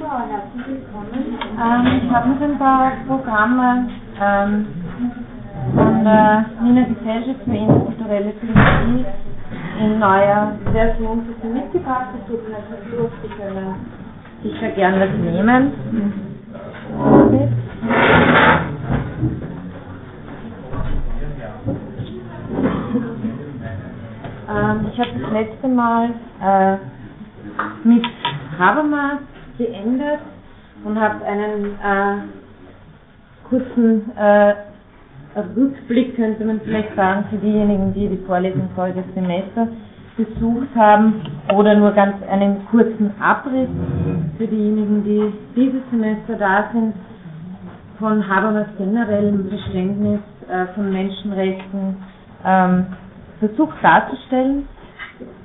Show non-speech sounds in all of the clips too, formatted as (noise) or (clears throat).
Ja, herzlich willkommen. Ähm, ich habe noch ein paar Programme ähm, von der Wiener Gesellschaft für interkulturelle Philosophie in neuer Version für Sie mitgebracht. Ich gebe Ihnen das durch, Sie können sicher gern was nehmen. Ähm, ich habe das letzte Mal äh, mit Habermas geendet und habe einen äh, kurzen äh, Rückblick, könnte man vielleicht sagen, für diejenigen, die die Vorlesung voriges Semester besucht haben oder nur ganz einen kurzen Abriss für diejenigen, die dieses Semester da sind, von Habermas generellem Verständnis äh, von Menschenrechten ähm, versucht darzustellen.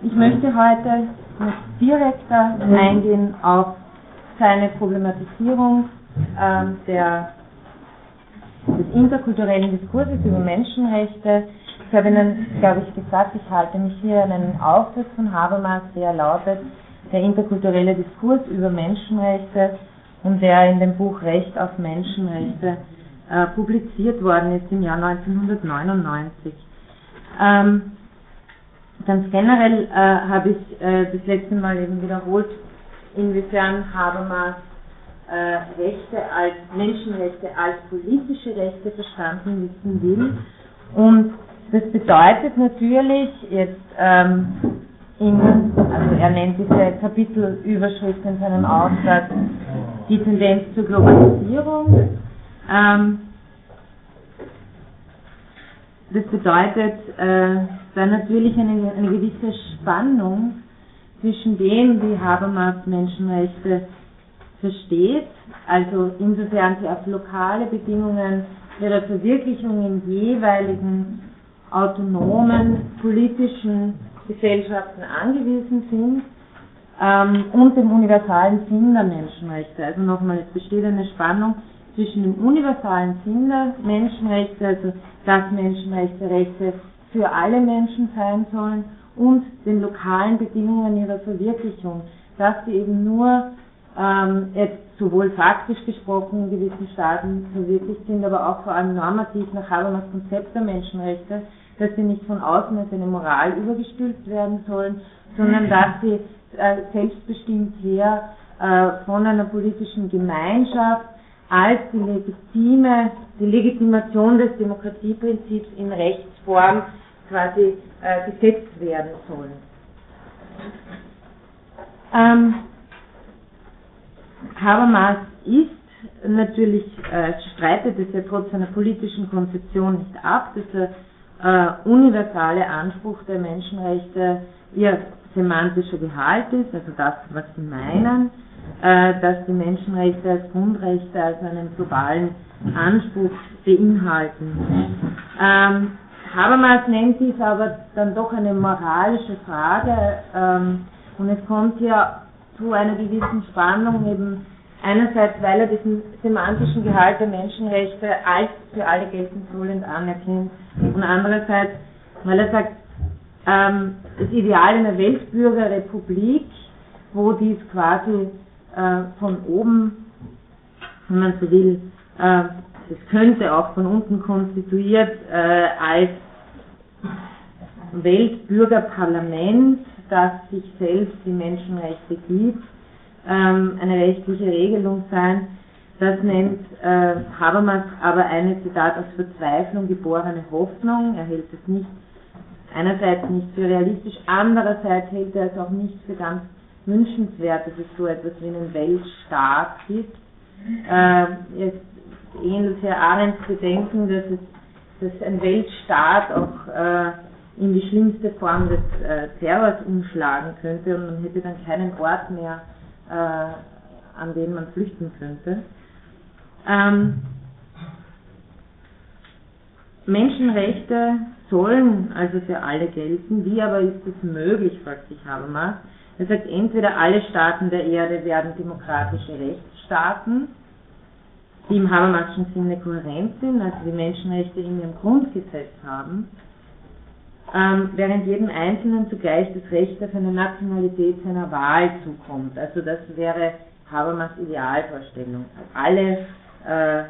Ich möchte heute direkter eingehen auf seine Problematisierung ähm, der, des interkulturellen Diskurses über Menschenrechte. Ich habe Ihnen, glaube ich, gesagt, ich halte mich hier an einen Aufsatz von Habermas, der lautet Der interkulturelle Diskurs über Menschenrechte und der in dem Buch Recht auf Menschenrechte äh, publiziert worden ist im Jahr 1999. Ähm, ganz generell äh, habe ich äh, das letzte Mal eben wiederholt, inwiefern Habermas äh, Rechte als Menschenrechte als politische Rechte verstanden wissen will. Und das bedeutet natürlich jetzt ähm, in, also er nennt diese Kapitelüberschrift in seinem Aufsatz die Tendenz zur Globalisierung. Ähm, das bedeutet äh, dann natürlich eine, eine gewisse Spannung zwischen dem, wie Habermas Menschenrechte versteht, also insofern sie auf lokale Bedingungen ihrer Verwirklichung in jeweiligen autonomen politischen Gesellschaften angewiesen sind ähm, und dem universalen Sinn der Menschenrechte. Also nochmal, es besteht eine Spannung zwischen dem universalen Sinn der Menschenrechte, also dass Menschenrechte Rechte für alle Menschen sein sollen und den lokalen Bedingungen ihrer Verwirklichung, dass sie eben nur ähm, jetzt sowohl faktisch gesprochen in gewissen Staaten verwirklicht sind, aber auch vor allem normativ nach Habermas Konzept der Menschenrechte, dass sie nicht von außen als eine Moral übergestülpt werden sollen, sondern dass sie äh, selbstbestimmt her äh, von einer politischen Gemeinschaft als die legitime, die Legitimation des Demokratieprinzips in Rechtsform quasi äh, gesetzt werden sollen. Ähm, Habermas ist natürlich, äh, streitet es ja trotz seiner politischen Konzeption nicht ab, dass der äh, universale Anspruch der Menschenrechte ihr semantischer Gehalt ist, also das, was sie meinen, äh, dass die Menschenrechte als Grundrechte, als einen globalen Anspruch beinhalten. Ähm, Habermas nennt dies aber dann doch eine moralische Frage ähm, und es kommt hier zu einer gewissen Spannung eben einerseits, weil er diesen semantischen Gehalt der Menschenrechte als für alle geltend sollend anerkennt und andererseits, weil er sagt, ähm, das Ideal einer Weltbürgerrepublik, wo dies quasi äh, von oben, wenn man so will, äh, es könnte auch von unten konstituiert äh, als Weltbürgerparlament, das sich selbst die Menschenrechte gibt, ähm, eine rechtliche Regelung sein. Das nennt äh, Habermas aber eine, Zitat, aus Verzweiflung geborene Hoffnung. Er hält es nicht, einerseits nicht für realistisch, andererseits hält er es auch nicht für ganz wünschenswert, dass es so etwas wie einen Weltstaat gibt. Äh, es ähnelt Herr Arendts Bedenken, dass, es, dass ein Weltstaat auch äh, in die schlimmste Form des äh, Terrors umschlagen könnte und man hätte dann keinen Ort mehr, äh, an den man flüchten könnte. Ähm, Menschenrechte sollen also für alle gelten. Wie aber ist es möglich, fragt sich Habermas. Er sagt, entweder alle Staaten der Erde werden demokratische Rechtsstaaten, die im Habermaschen Sinne kohärent sind, also die Menschenrechte in ihrem Grundgesetz haben, ähm, während jedem Einzelnen zugleich das Recht auf eine Nationalität seiner Wahl zukommt. Also das wäre Habermas Idealvorstellung. Alle äh,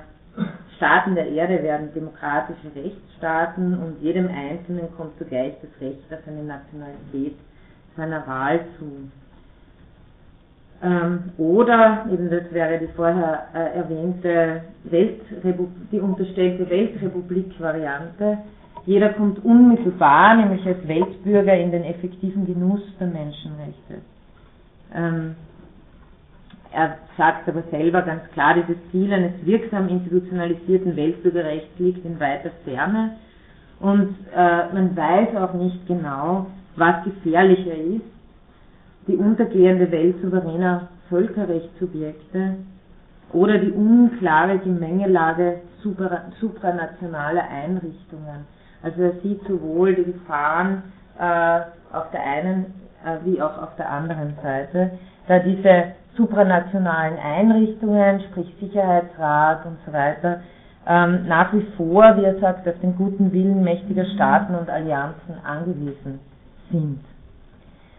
Staaten der Erde werden demokratische Rechtsstaaten und jedem Einzelnen kommt zugleich das Recht auf eine Nationalität seiner Wahl zu. Ähm, oder, eben das wäre die vorher äh, erwähnte Weltrepublik, die unterstellte Weltrepublik-Variante, jeder kommt unmittelbar, nämlich als Weltbürger, in den effektiven Genuss der Menschenrechte. Ähm, er sagt aber selber ganz klar, dieses Ziel eines wirksam institutionalisierten Weltbürgerrechts liegt in weiter Ferne und äh, man weiß auch nicht genau, was gefährlicher ist, die untergehende Welt souveräner Völkerrechtssubjekte oder die unklare Gemengelage supranationaler Einrichtungen. Also er sieht sowohl die Gefahren äh, auf der einen äh, wie auch auf der anderen Seite, da diese supranationalen Einrichtungen, sprich Sicherheitsrat und so weiter, ähm, nach wie vor, wie er sagt, auf den guten Willen mächtiger Staaten und Allianzen angewiesen sind.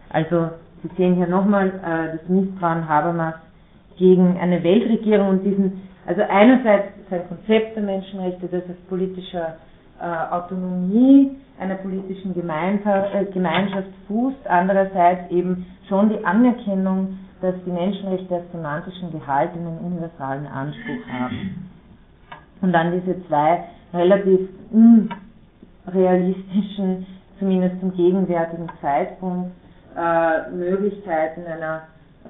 Also Sie sehen hier nochmal äh, das Misstrauen Habermas gegen eine Weltregierung und diesen, also einerseits sein Konzept der Menschenrechte, das auf politischer äh, Autonomie einer politischen äh, Gemeinschaft fußt, andererseits eben schon die Anerkennung, dass die Menschenrechte als semantischen Gehalt einen universalen Anspruch haben. Und dann diese zwei relativ unrealistischen, zumindest zum gegenwärtigen Zeitpunkt, äh, Möglichkeiten einer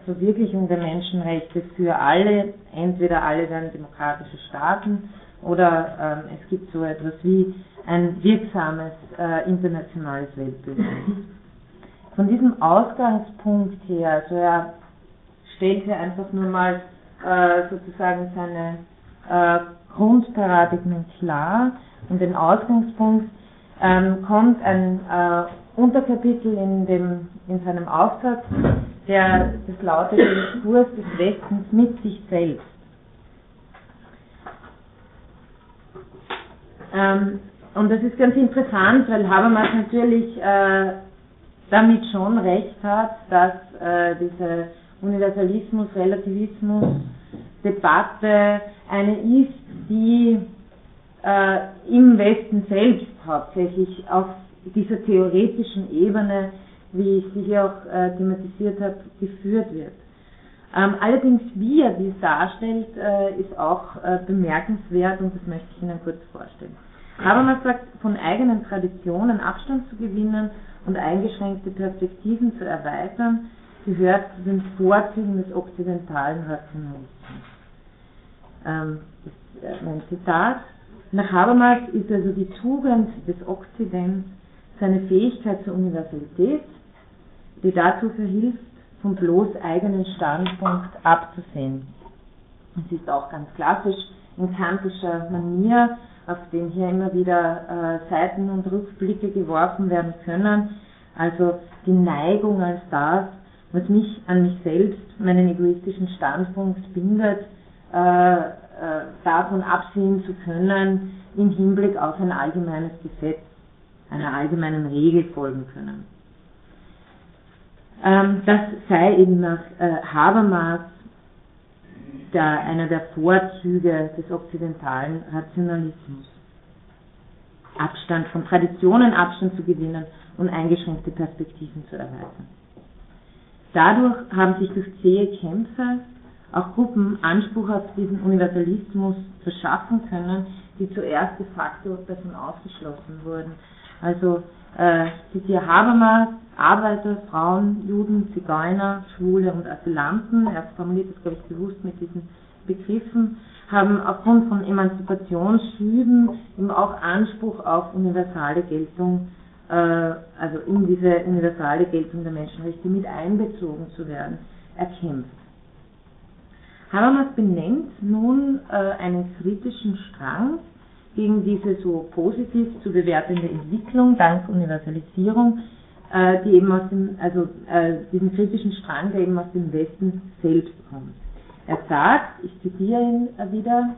Verwirklichung der Menschenrechte für alle. Entweder alle werden demokratische Staaten oder ähm, es gibt so etwas wie ein wirksames äh, internationales Weltbündnis. Von diesem Ausgangspunkt her, also er stellt hier einfach nur mal äh, sozusagen seine äh, Grundparadigmen klar und den Ausgangspunkt ähm, kommt ein äh, Unterkapitel in, dem, in seinem Aufsatz, der, das lautet Diskurs des Westens mit sich selbst. Ähm, und das ist ganz interessant, weil Habermas natürlich äh, damit schon recht hat, dass äh, diese Universalismus, Relativismus, Debatte eine ist, die äh, im Westen selbst hauptsächlich auf dieser theoretischen Ebene, wie ich sie hier auch äh, thematisiert habe, geführt wird. Ähm, allerdings, wie er dies darstellt, äh, ist auch äh, bemerkenswert und das möchte ich Ihnen kurz vorstellen. Habermas sagt, von eigenen Traditionen Abstand zu gewinnen und eingeschränkte Perspektiven zu erweitern, gehört zu den Vorzügen des okzidentalen Rationalismus. Ähm, das ist mein Zitat. Nach Habermas ist also die Tugend des Okzidents seine Fähigkeit zur Universalität, die dazu verhilft, vom bloß eigenen Standpunkt abzusehen. Es ist auch ganz klassisch in kantischer Manier, auf den hier immer wieder äh, Seiten- und Rückblicke geworfen werden können. Also die Neigung als das, was mich an mich selbst, meinen egoistischen Standpunkt bindet, äh, äh, davon absehen zu können, im Hinblick auf ein allgemeines Gesetz, einer allgemeinen Regel folgen können. Ähm, das sei eben nach äh, Habermas der, einer der Vorzüge des okzidentalen Rationalismus. Abstand von Traditionen, Abstand zu gewinnen und eingeschränkte Perspektiven zu erweitern. Dadurch haben sich durch zähe Kämpfe auch Gruppen Anspruch auf diesen Universalismus verschaffen können, die zuerst de facto davon ausgeschlossen wurden. Also äh, die Habermas, Arbeiter, Frauen, Juden, Zigeuner, Schwule und Asylanten, er formuliert das, glaube ich, bewusst mit diesen Begriffen, haben aufgrund von Emanzipationsschüben eben auch Anspruch auf universale Geltung, äh, also in diese universale Geltung der Menschenrechte mit einbezogen zu werden, erkämpft. Habermas benennt nun äh, einen kritischen Strang gegen diese so positiv zu bewertende Entwicklung dank Universalisierung, äh, die eben aus dem, also äh, diesen kritischen Strang, der eben aus dem Westen selbst kommt. Er sagt, ich zitiere ihn wieder,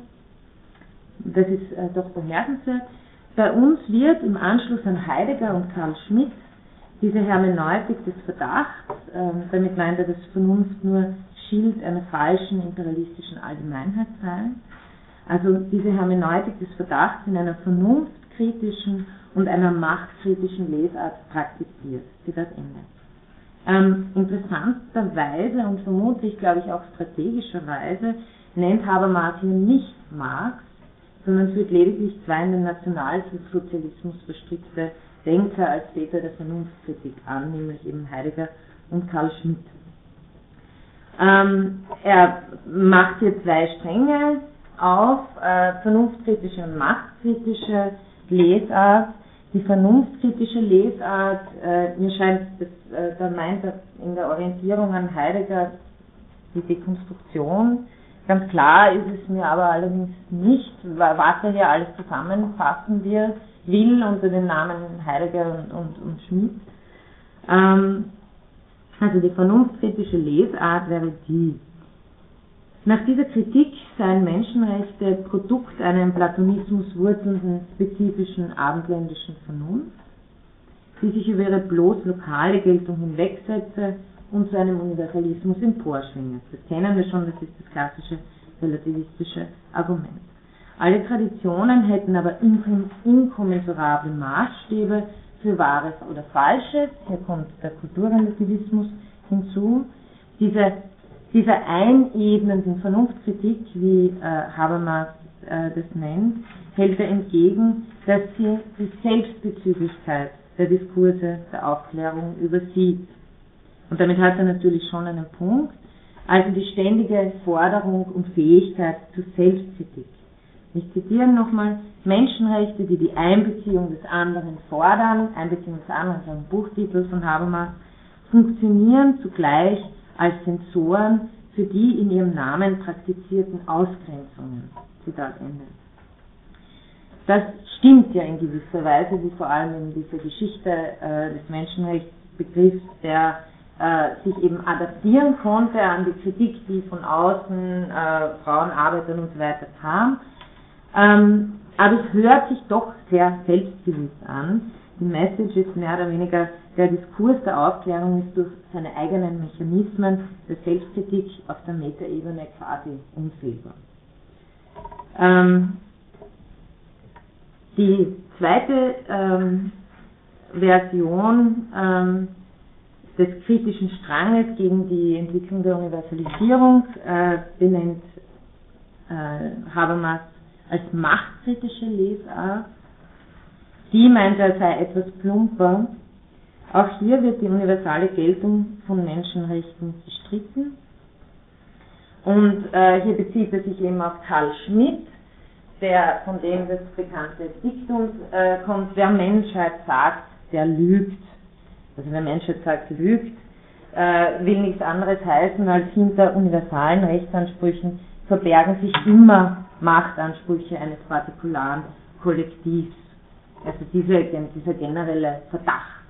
das ist äh, doch bemerkenswert, bei uns wird im Anschluss an Heidegger und Karl Schmidt diese Hermeneutik des Verdachts, äh, damit meint er, dass Vernunft nur Schild einer falschen imperialistischen Allgemeinheit sei. Also diese Hermeneutik des Verdachts in einer vernunftkritischen und einer machtkritischen Lesart praktiziert. Zitat Ende. Ähm, interessanterweise und vermutlich, glaube ich, auch strategischerweise nennt Habermas hier nicht Marx, sondern führt lediglich zwei in den Nationalsozialismus verstrickte Denker als Väter der Vernunftkritik an, nämlich eben Heidegger und Karl Schmidt. Ähm, er macht hier zwei Stränge auf, äh, vernunftkritische und machtkritische Lesart. Die vernunftkritische Lesart, äh, mir scheint, das, äh, da meint er in der Orientierung an Heidegger die Dekonstruktion. Ganz klar ist es mir aber allerdings nicht, was er hier alles zusammenfassen wird, will unter den Namen Heidegger und, und, und Schmidt. Ähm, also die vernunftkritische Lesart wäre die. Nach dieser Kritik seien Menschenrechte Produkt einer im Platonismus wurzelnden spezifischen abendländischen Vernunft, die sich über ihre bloß lokale Geltung hinwegsetze und zu einem Universalismus emporschwinge. Das kennen wir schon, das ist das klassische relativistische Argument. Alle Traditionen hätten aber inkommensurable Maßstäbe für Wahres oder Falsches. Hier kommt der Kulturrelativismus hinzu. Diese, dieser einebnenden Vernunftkritik, wie äh, Habermas äh, das nennt, hält er entgegen, dass sie die Selbstbezüglichkeit der Diskurse der Aufklärung übersieht. Und damit hat er natürlich schon einen Punkt, also die ständige Forderung und Fähigkeit zur Selbstkritik. Ich zitiere nochmal, Menschenrechte, die die Einbeziehung des anderen fordern, Einbeziehung des anderen ist ein Buchtitel von Habermas, funktionieren zugleich als Sensoren für die in ihrem Namen praktizierten Ausgrenzungen. Zitat Ende. Das stimmt ja in gewisser Weise, wie vor allem in dieser Geschichte äh, des Menschenrechtsbegriffs, der äh, sich eben adaptieren konnte an die Kritik, die von außen, äh, Frauenarbeitern und so weiter kam. Ähm, aber es hört sich doch sehr selbstgewiss an. Die Message ist mehr oder weniger, der Diskurs der Aufklärung ist durch seine eigenen Mechanismen der Selbstkritik auf der Metaebene quasi unfehlbar. Ähm, die zweite ähm, Version ähm, des kritischen Stranges gegen die Entwicklung der Universalisierung äh, benennt äh, Habermas als machtkritische Lesart. Die meint er sei etwas plumper. Auch hier wird die universale Geltung von Menschenrechten bestritten. Und äh, hier bezieht er sich eben auf Karl Schmidt, der von dem das bekannte Diktum äh, kommt, wer Menschheit sagt, der lügt. Also wer Menschheit sagt, lügt, äh, will nichts anderes heißen, als hinter universalen Rechtsansprüchen verbergen sich immer Machtansprüche eines partikularen Kollektivs. Also diese, dieser generelle Verdacht,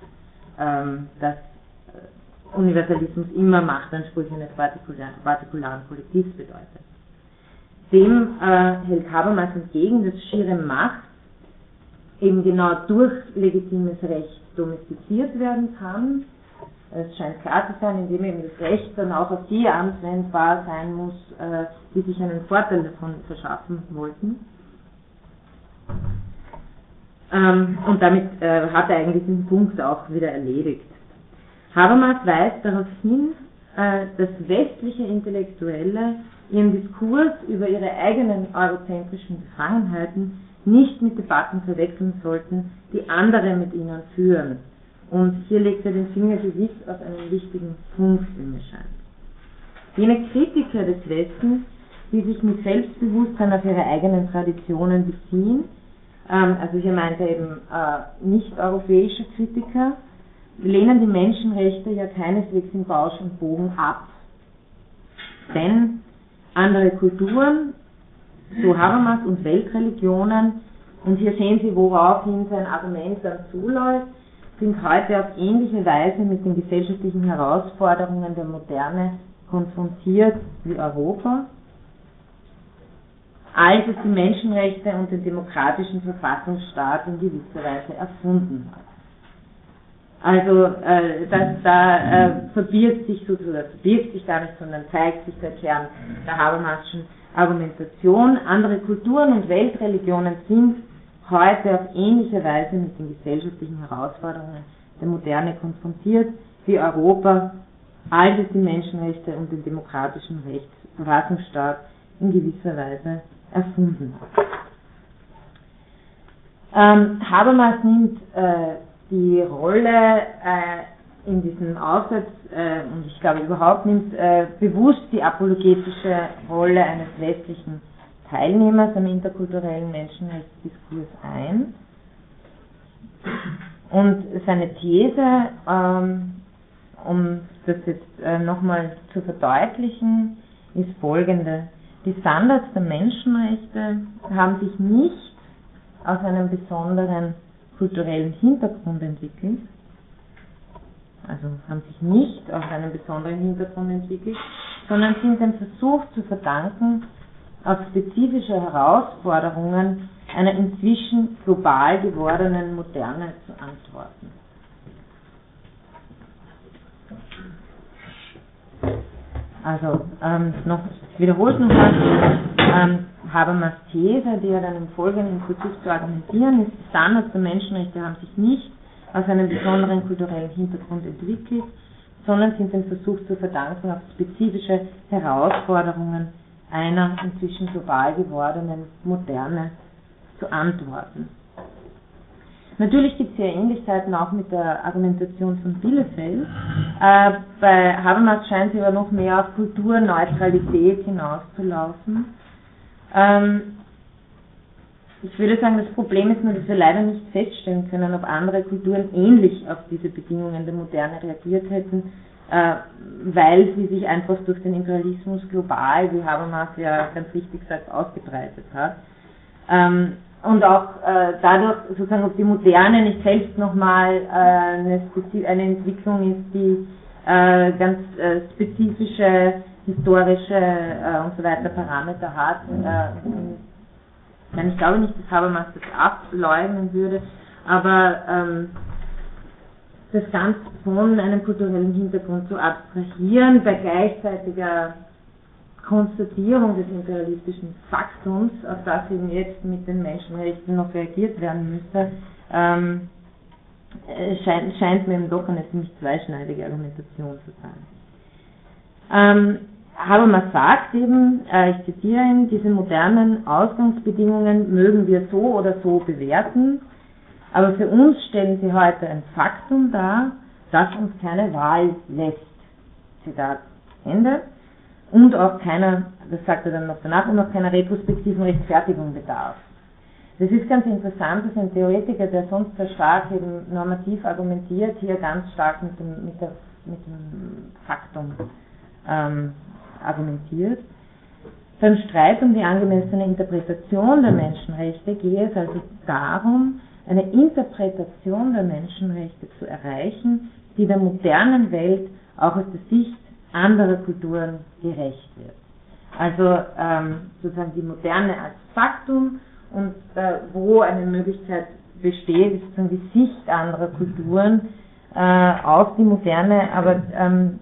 ähm, dass äh, Universalismus immer Machtansprüche eines partikularen, partikularen Kollektivs bedeutet. Dem äh, hält Habermas entgegen, dass schiere Macht eben genau durch legitimes Recht domestiziert werden kann, es scheint klar zu sein, indem eben das Recht dann auch auf die anwendbar sein muss, äh, die sich einen Vorteil davon verschaffen wollten. Ähm, und damit äh, hat er eigentlich diesen Punkt auch wieder erledigt. Habermas weist darauf hin, äh, dass westliche Intellektuelle ihren Diskurs über ihre eigenen eurozentrischen Befangenheiten nicht mit Debatten verwechseln sollten, die andere mit ihnen führen und hier legt er den Finger gewiss auf einen wichtigen Punkt, wie mir scheint. Jene Kritiker des Westens, die sich mit Selbstbewusstsein auf ihre eigenen Traditionen beziehen, also hier meint er eben äh, nicht-europäische Kritiker, lehnen die Menschenrechte ja keineswegs im Bausch und Bogen ab. Denn andere Kulturen, so Habermas und Weltreligionen, und hier sehen Sie, woraufhin sein Argument dann zuläuft, sind heute auf ähnliche Weise mit den gesellschaftlichen Herausforderungen der Moderne konfrontiert wie Europa, als es die Menschenrechte und den demokratischen Verfassungsstaat in gewisser Weise erfunden hat. Also äh, das, da äh, verbirgt sich sozusagen, verbirgt sich gar nicht, sondern zeigt sich der Kern der Habermaschen Argumentation. Andere Kulturen und Weltreligionen sind heute auf ähnliche Weise mit den gesellschaftlichen Herausforderungen der Moderne konfrontiert, wie Europa, all das die Menschenrechte und den demokratischen Rechtsverfassungsstaat in gewisser Weise erfunden. Ähm, Habermas nimmt äh, die Rolle äh, in diesem Aufsatz äh, und ich glaube überhaupt nimmt äh, bewusst die apologetische Rolle eines westlichen Teilnehmers am interkulturellen Menschenrechtsdiskurs ein. Und seine These, ähm, um das jetzt äh, nochmal zu verdeutlichen, ist folgende. Die Standards der Menschenrechte haben sich nicht aus einem besonderen kulturellen Hintergrund entwickelt, also haben sich nicht aus einem besonderen Hintergrund entwickelt, sondern sind dem Versuch zu verdanken, auf spezifische Herausforderungen einer inzwischen global gewordenen Moderne zu antworten. Also ähm, noch, es nochmal, ähm, Habermas These, die er dann im Folgenden versucht zu argumentieren, ist, die Standards der Menschenrechte haben sich nicht aus einem besonderen kulturellen Hintergrund entwickelt, sondern sind dem Versuch zu verdanken, auf spezifische Herausforderungen einer inzwischen global gewordenen Moderne zu antworten. Natürlich gibt es hier Ähnlichkeiten auch mit der Argumentation von Bielefeld. Äh, bei Habermas scheint sie aber noch mehr auf Kulturneutralität hinauszulaufen. Ähm, ich würde sagen, das Problem ist nur, dass wir leider nicht feststellen können, ob andere Kulturen ähnlich auf diese Bedingungen der Moderne reagiert hätten, äh, weil sie sich einfach durch den Imperialismus global, wie Habermas ja ganz richtig sagt, ausgebreitet hat. Ähm, und auch äh, dadurch sozusagen, ob die Moderne nicht selbst nochmal äh, eine, eine Entwicklung ist, die äh, ganz äh, spezifische historische äh, und so weiter Parameter hat. Äh, ich glaube nicht, dass Habermas das ableugnen würde, aber ähm, das Ganze von einem kulturellen Hintergrund zu abstrahieren, bei gleichzeitiger Konstatierung des imperialistischen Faktums, auf das eben jetzt mit den Menschenrechten noch reagiert werden müsste, ähm, äh, scheint, scheint, mir eben doch eine ziemlich zweischneidige Argumentation zu sein. Ähm, Habermas sagt eben, äh, ich zitiere ihn, diese modernen Ausgangsbedingungen mögen wir so oder so bewerten, aber für uns stellen sie heute ein Faktum dar, das uns keine Wahl lässt. Zitat Ende. Und auch keiner, das sagt er dann noch danach, und auch keiner retrospektiven Rechtfertigung bedarf. Das ist ganz interessant, dass ein Theoretiker, der sonst sehr stark eben normativ argumentiert, hier ganz stark mit dem, mit der, mit dem Faktum ähm, argumentiert. Beim Streit um die angemessene Interpretation der Menschenrechte gehe es also darum, eine Interpretation der Menschenrechte zu erreichen, die der modernen Welt auch aus der Sicht anderer Kulturen gerecht wird. Also ähm, sozusagen die Moderne als Faktum und äh, wo eine Möglichkeit besteht, ist sozusagen die Sicht anderer Kulturen äh, auf die Moderne, aber ähm,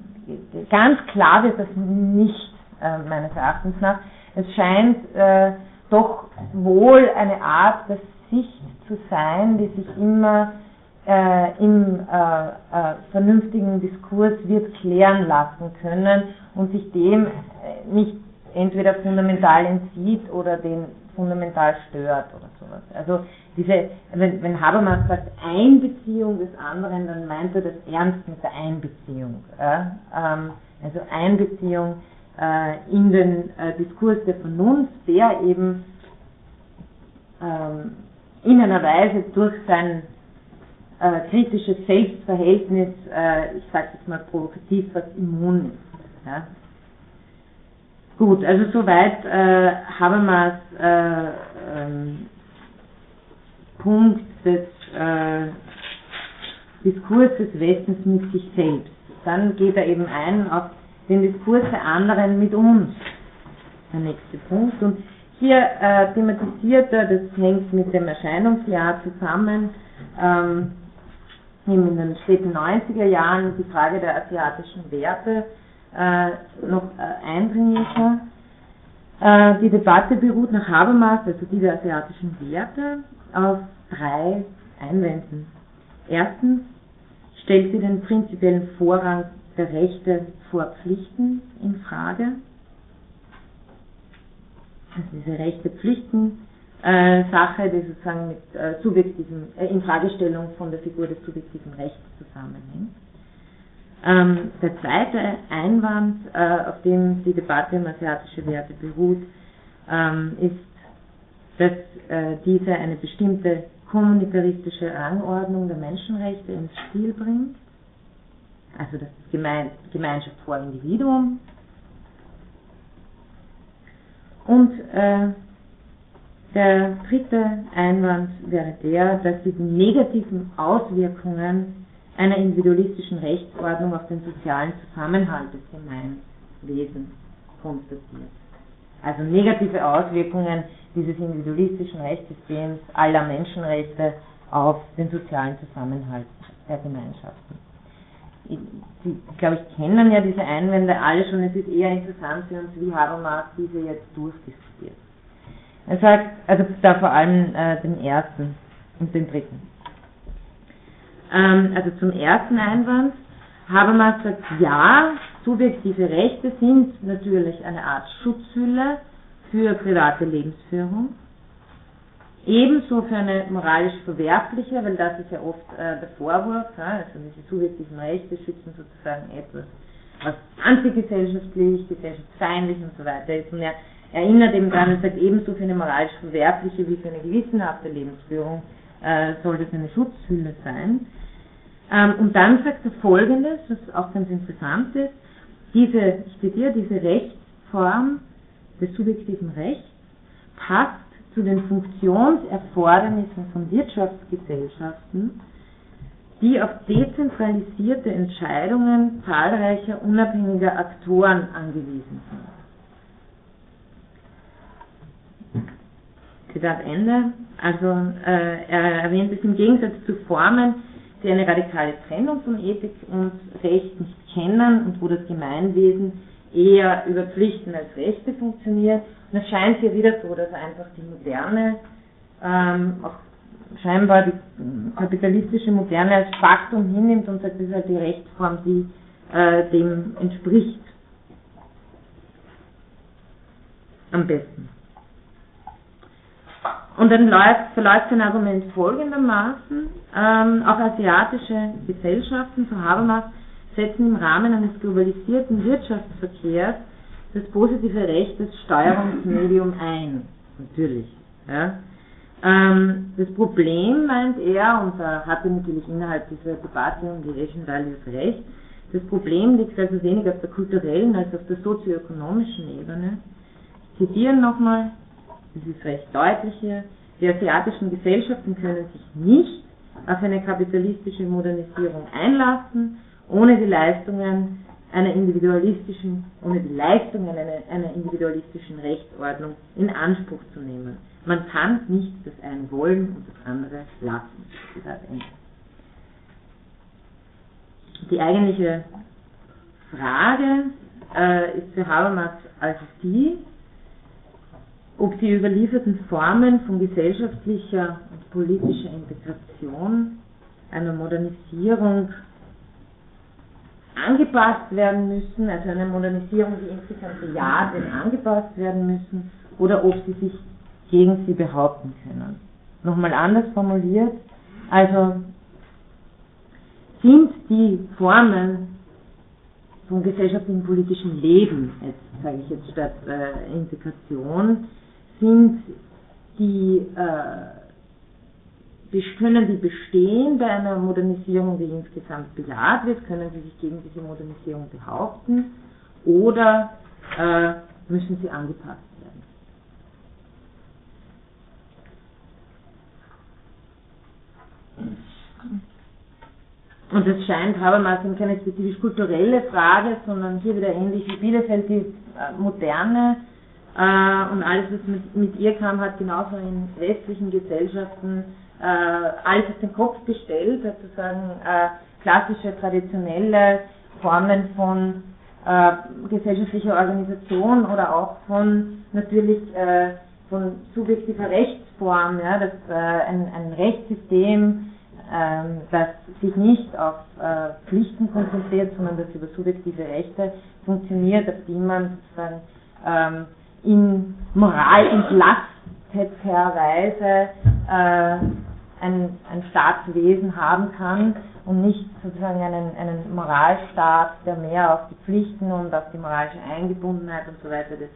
ganz klar wird das nicht, äh, meines Erachtens nach. Es scheint äh, doch wohl eine Art der Sicht zu sein, die sich immer äh, im äh, äh, vernünftigen Diskurs wird klären lassen können und sich dem äh, nicht entweder fundamental entzieht oder den fundamental stört oder sowas. Also diese, wenn, wenn Habermas sagt Einbeziehung des anderen, dann meint er das ernst mit der Einbeziehung. Äh? Ähm, also Einbeziehung äh, in den äh, Diskurs der Vernunft, der eben ähm, in einer Weise durch sein äh, kritisches Selbstverhältnis, äh, ich sage jetzt mal provokativ, was immun ist. Ja? Gut, also soweit äh, Habermas äh, ähm, Punkt des äh, Diskurs des Westens mit sich selbst. Dann geht er eben ein auf den Diskurs der anderen mit uns. Der nächste Punkt. Und hier äh, thematisiert er, das hängt mit dem Erscheinungsjahr zusammen, ähm, in den späten 90er Jahren die Frage der asiatischen Werte äh, noch äh, eindringlicher. Äh, die Debatte beruht nach Habermas, also die der asiatischen Werte, auf drei Einwänden. Erstens stellt sie den prinzipiellen Vorrang der Rechte vor Pflichten in Frage. Also diese Rechte-Pflichten-Sache, die sozusagen mit äh, subjektiven, äh, Infragestellung von der Figur des subjektiven Rechts zusammenhängt. Ähm, der zweite Einwand, äh, auf dem die Debatte um asiatische Werte beruht, ähm, ist, dass äh, diese eine bestimmte kommunitaristische Rangordnung der Menschenrechte ins Spiel bringt, also das Gemein Gemeinschaft vor Individuum. Und äh, der dritte Einwand wäre der, dass die negativen Auswirkungen einer individualistischen Rechtsordnung auf den sozialen Zusammenhalt des Gemeinwesens konstatiert. Also negative Auswirkungen dieses individualistischen Rechtssystems aller Menschenrechte auf den sozialen Zusammenhalt der Gemeinschaften. Sie, glaube ich, kennen ja diese Einwände alle schon. Es ist eher interessant für uns, wie Habermas diese jetzt durchdiskutiert. Er sagt, also da vor allem äh, den ersten und den dritten. Ähm, also zum ersten Einwand, Habermas sagt, ja, subjektive Rechte sind natürlich eine Art Schutzhülle für private Lebensführung. Ebenso für eine moralisch verwerfliche, weil das ist ja oft äh, der Vorwurf, ja, also diese subjektiven Rechte schützen sozusagen etwas, was antigesellschaftlich, gesellschaftsfeindlich und so weiter ist. Und er erinnert eben daran und sagt, ebenso für eine moralisch verwerfliche wie für eine gewissenhafte Lebensführung äh, soll das eine Schutzhülle sein. Ähm, und dann sagt er Folgendes, was auch ganz interessant ist, diese, ich zitiere, diese Rechtsform des subjektiven Rechts passt zu den Funktionserfordernissen von Wirtschaftsgesellschaften, die auf dezentralisierte Entscheidungen zahlreicher unabhängiger Aktoren angewiesen sind. Zitat Ende. Also äh, er erwähnt es im Gegensatz zu Formen, die eine radikale Trennung von Ethik und Recht nicht kennen und wo das Gemeinwesen eher über Pflichten als Rechte funktioniert. Und es scheint hier wieder so, dass einfach die moderne, ähm, auch scheinbar die kapitalistische Moderne als Faktum hinnimmt und sagt, das ist halt die Rechtsform, die äh, dem entspricht. Am besten. Und dann läuft, verläuft sein Argument folgendermaßen, ähm, auch asiatische Gesellschaften, so Habermas, setzen im Rahmen eines globalisierten Wirtschaftsverkehrs das positive Recht als Steuerungsmedium ein. Natürlich. Ja. Ähm, das Problem, meint er, und da hatte natürlich innerhalb dieser Debatte um die Asian Values recht, das Problem liegt also weniger auf der kulturellen als auf der sozioökonomischen Ebene. Ich zitiere nochmal, das ist recht deutlich hier, die asiatischen Gesellschaften können sich nicht auf eine kapitalistische Modernisierung einlassen, ohne die Leistungen einer individualistischen, ohne die Leistungen einer, einer individualistischen Rechtsordnung in Anspruch zu nehmen. Man kann nicht das eine wollen und das andere lassen. Die eigentliche Frage äh, ist für Habermas also die, ob die überlieferten Formen von gesellschaftlicher und politischer Integration einer Modernisierung angepasst werden müssen, also eine Modernisierung, die insgesamt wird, angepasst werden müssen, oder ob sie sich gegen sie behaupten können. Nochmal anders formuliert, also sind die Formen von gesellschaftlichem politischem Leben, jetzt sage ich jetzt statt äh, Integration, sind die, äh, können die bestehen bei einer Modernisierung, die insgesamt bejaht wird, können sie sich gegen diese Modernisierung behaupten oder äh, müssen sie angepasst werden. Und es scheint Habermas keine spezifisch kulturelle Frage, sondern hier wieder ähnlich wie Bielefeld die äh, moderne und alles, was mit, mit, ihr kam, hat genauso in westlichen Gesellschaften äh, alles auf den Kopf gestellt, sozusagen äh, klassische, traditionelle Formen von äh, gesellschaftlicher Organisation oder auch von natürlich äh, von subjektiver Rechtsform, ja, dass äh, ein, ein Rechtssystem, ähm, das sich nicht auf äh, Pflichten konzentriert, sondern das über subjektive Rechte funktioniert, auf die man sozusagen ähm, in Moral entlasteter Weise äh, ein, ein Staatswesen haben kann und nicht sozusagen einen, einen Moralstaat, der mehr auf die Pflichten und auf die moralische Eingebundenheit und so weiter des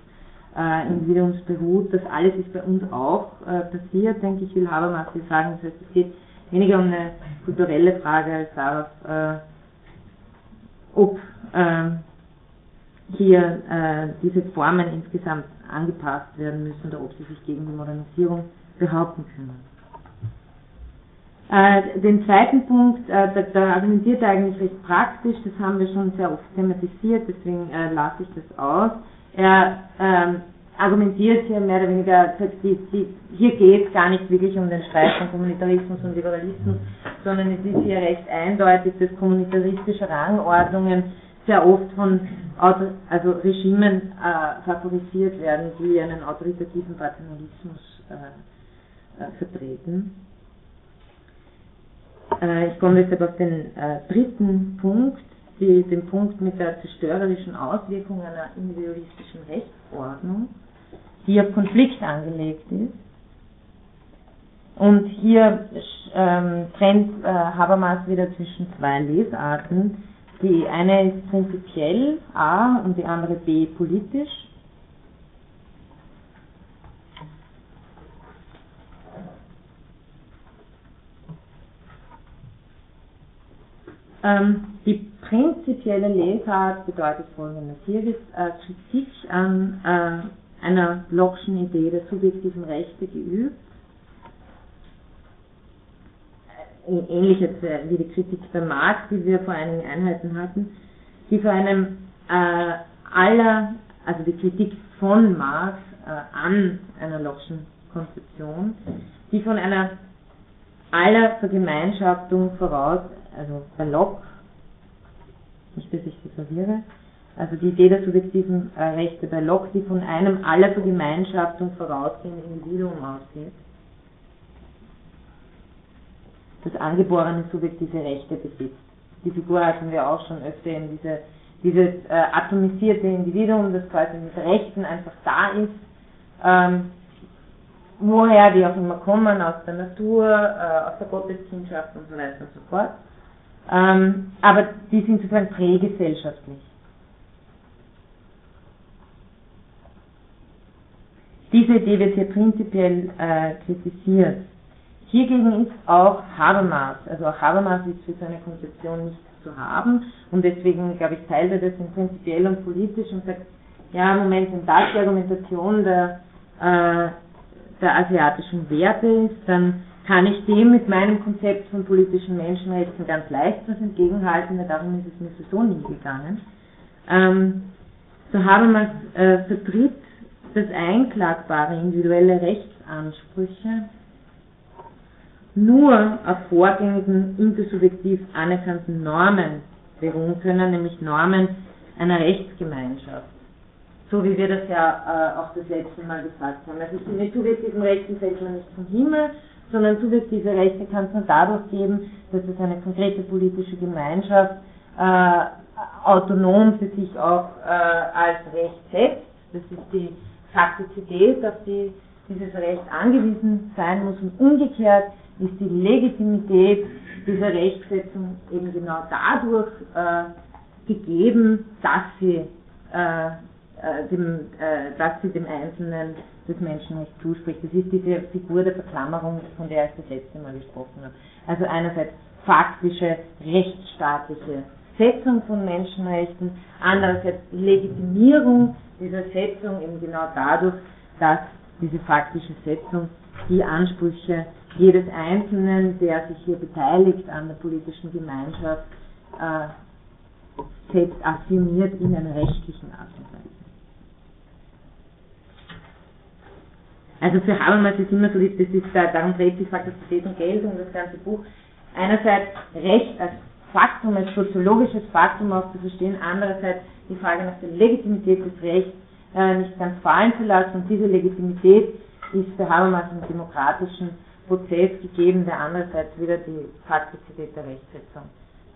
äh, Individuums beruht. Das alles ist bei uns auch äh, passiert, denke ich, will Habermas hier sagen. Das heißt, es geht weniger um eine kulturelle Frage als darauf, äh, ob äh, hier äh, diese Formen insgesamt angepasst werden müssen oder ob sie sich gegen die Modernisierung behaupten können. Äh, den zweiten Punkt, äh, da, da, argumentiert er eigentlich recht praktisch, das haben wir schon sehr oft thematisiert, deswegen äh, lasse ich das aus. Er ähm, argumentiert hier mehr oder weniger, die, die, hier geht es gar nicht wirklich um den Streit von Kommunitarismus und Liberalismus, sondern es ist hier recht eindeutig, dass kommunitaristische Rangordnungen sehr oft von also Regimen äh, favorisiert werden, die einen autoritativen Paternalismus äh, äh, vertreten. Äh, ich komme deshalb auf den äh, dritten Punkt, die, den Punkt mit der zerstörerischen Auswirkung einer individualistischen Rechtsordnung, die auf Konflikt angelegt ist. Und hier ähm, trennt äh, Habermas wieder zwischen zwei Lesarten. Die eine ist prinzipiell A und die andere B politisch. Ähm, die prinzipielle Lesart bedeutet folgendes. Hier wird äh, Kritik an äh, einer Locke'schen Idee der subjektiven Rechte geübt. Äh, ähnlich jetzt wie die Kritik bei Marx, die wir vor einigen Einheiten hatten, die vor einem äh, aller, also die Kritik von Marx äh, an einer Locke'schen Konzeption, die von einer aller Vergemeinschaftung voraus also bei Locke, nicht, dass ich sie verwirre, also die Idee der subjektiven äh, Rechte bei Locke, die von einem aller Vergemeinschaftung vorausgehenden Individuum ausgeht, das angeborene subjektive Rechte besitzt. Die Figur hatten wir auch schon öfter in diese, dieses äh, atomisierte Individuum, das quasi mit Rechten einfach da ist, ähm, woher die auch immer kommen, aus der Natur, äh, aus der Gotteskindschaft und so weiter und so fort. Ähm, aber die sind sozusagen prägesellschaftlich. Diese Idee wird hier prinzipiell äh, kritisiert. Hiergegen ist auch Habermas, also auch Habermas ist für seine Konzeption nicht zu haben und deswegen, glaube ich, teilt er das in prinzipiell und politisch und sagt, ja, Moment, wenn das die Argumentation der, äh, der asiatischen Werte ist, dann kann ich dem mit meinem Konzept von politischen Menschenrechten ganz leicht was entgegenhalten, weil darum ist es mir sowieso nie gegangen. Ähm, so Habermas äh, vertritt dass einklagbare individuelle Rechtsansprüche nur auf vorgängigen intersubjektiv anerkannten Normen beruhen können, nämlich Normen einer Rechtsgemeinschaft. So wie wir das ja äh, auch das letzte Mal gesagt haben. Also die subjektiven Rechten fällt man nicht vom Himmel, sondern subjektive Rechte kann es nur dadurch geben, dass es eine konkrete politische Gemeinschaft äh, autonom für sich auch äh, als Recht setzt. Das ist die Faktizität, auf die dieses Recht angewiesen sein muss und umgekehrt ist die Legitimität dieser Rechtsetzung eben genau dadurch äh, gegeben, dass sie, äh, äh dem, äh, dass sie dem Einzelnen das Menschenrecht zuspricht. Das ist diese Figur der Verklammerung, von der ich das letzte Mal gesprochen habe. Also einerseits faktische, rechtsstaatliche Setzung von Menschenrechten, andererseits Legitimierung dieser Setzung eben genau dadurch, dass diese faktische Setzung die Ansprüche jedes Einzelnen, der sich hier beteiligt an der politischen Gemeinschaft, äh, setzt, affirmiert in einer rechtlichen Art und Weise. also für Habermas ist immer so, das ist, darum dreht sich Fakultät und Geltung, das ganze Buch, einerseits Recht als Faktum, als soziologisches Faktum auch zu verstehen, andererseits die Frage nach der Legitimität des Rechts äh, nicht ganz fallen zu lassen. Und diese Legitimität ist für Habermas im demokratischen Prozess gegeben, der andererseits wieder die Faktizität der Rechtsetzung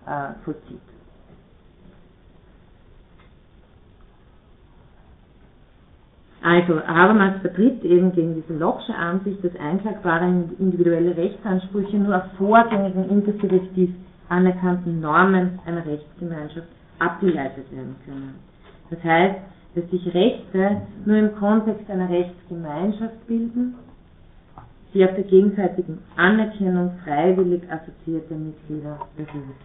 äh, vollzieht. Also Habermas vertritt eben gegen diese Lochsche Ansicht, dass einklagbare individuelle Rechtsansprüche nur auf vorgängigen intersubjektiv anerkannten Normen einer Rechtsgemeinschaft abgeleitet werden können. Das heißt, dass sich Rechte nur im Kontext einer Rechtsgemeinschaft bilden, die auf der gegenseitigen Anerkennung freiwillig assoziierter Mitglieder beruht.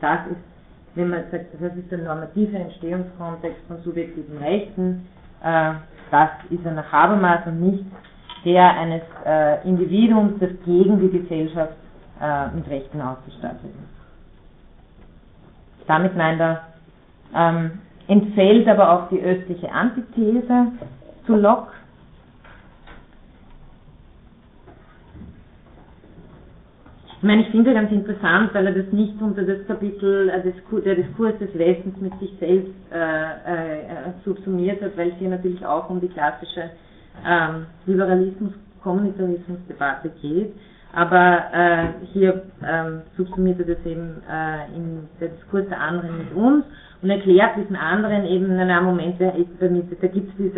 Das ist wenn man sagt, das ist der normative Entstehungskontext von subjektiven Rechten, äh, das ist er nach und nicht der eines äh, Individuums, das gegen die Gesellschaft äh, mit Rechten ausgestattet ist. Damit meint er, ähm, entfällt aber auch die östliche Antithese zu Locke, Ich meine, ich finde ganz interessant, weil er das nicht unter das Kapitel äh, der Diskurs des Westens mit sich selbst äh, äh, subsumiert hat, weil es hier natürlich auch um die klassische ähm, Liberalismus-Kommunitarismus-Debatte geht. Aber äh, hier ähm, subsumiert er das eben äh, in der Diskurs der anderen mit uns und erklärt diesen anderen eben, na, Moment, da, da gibt es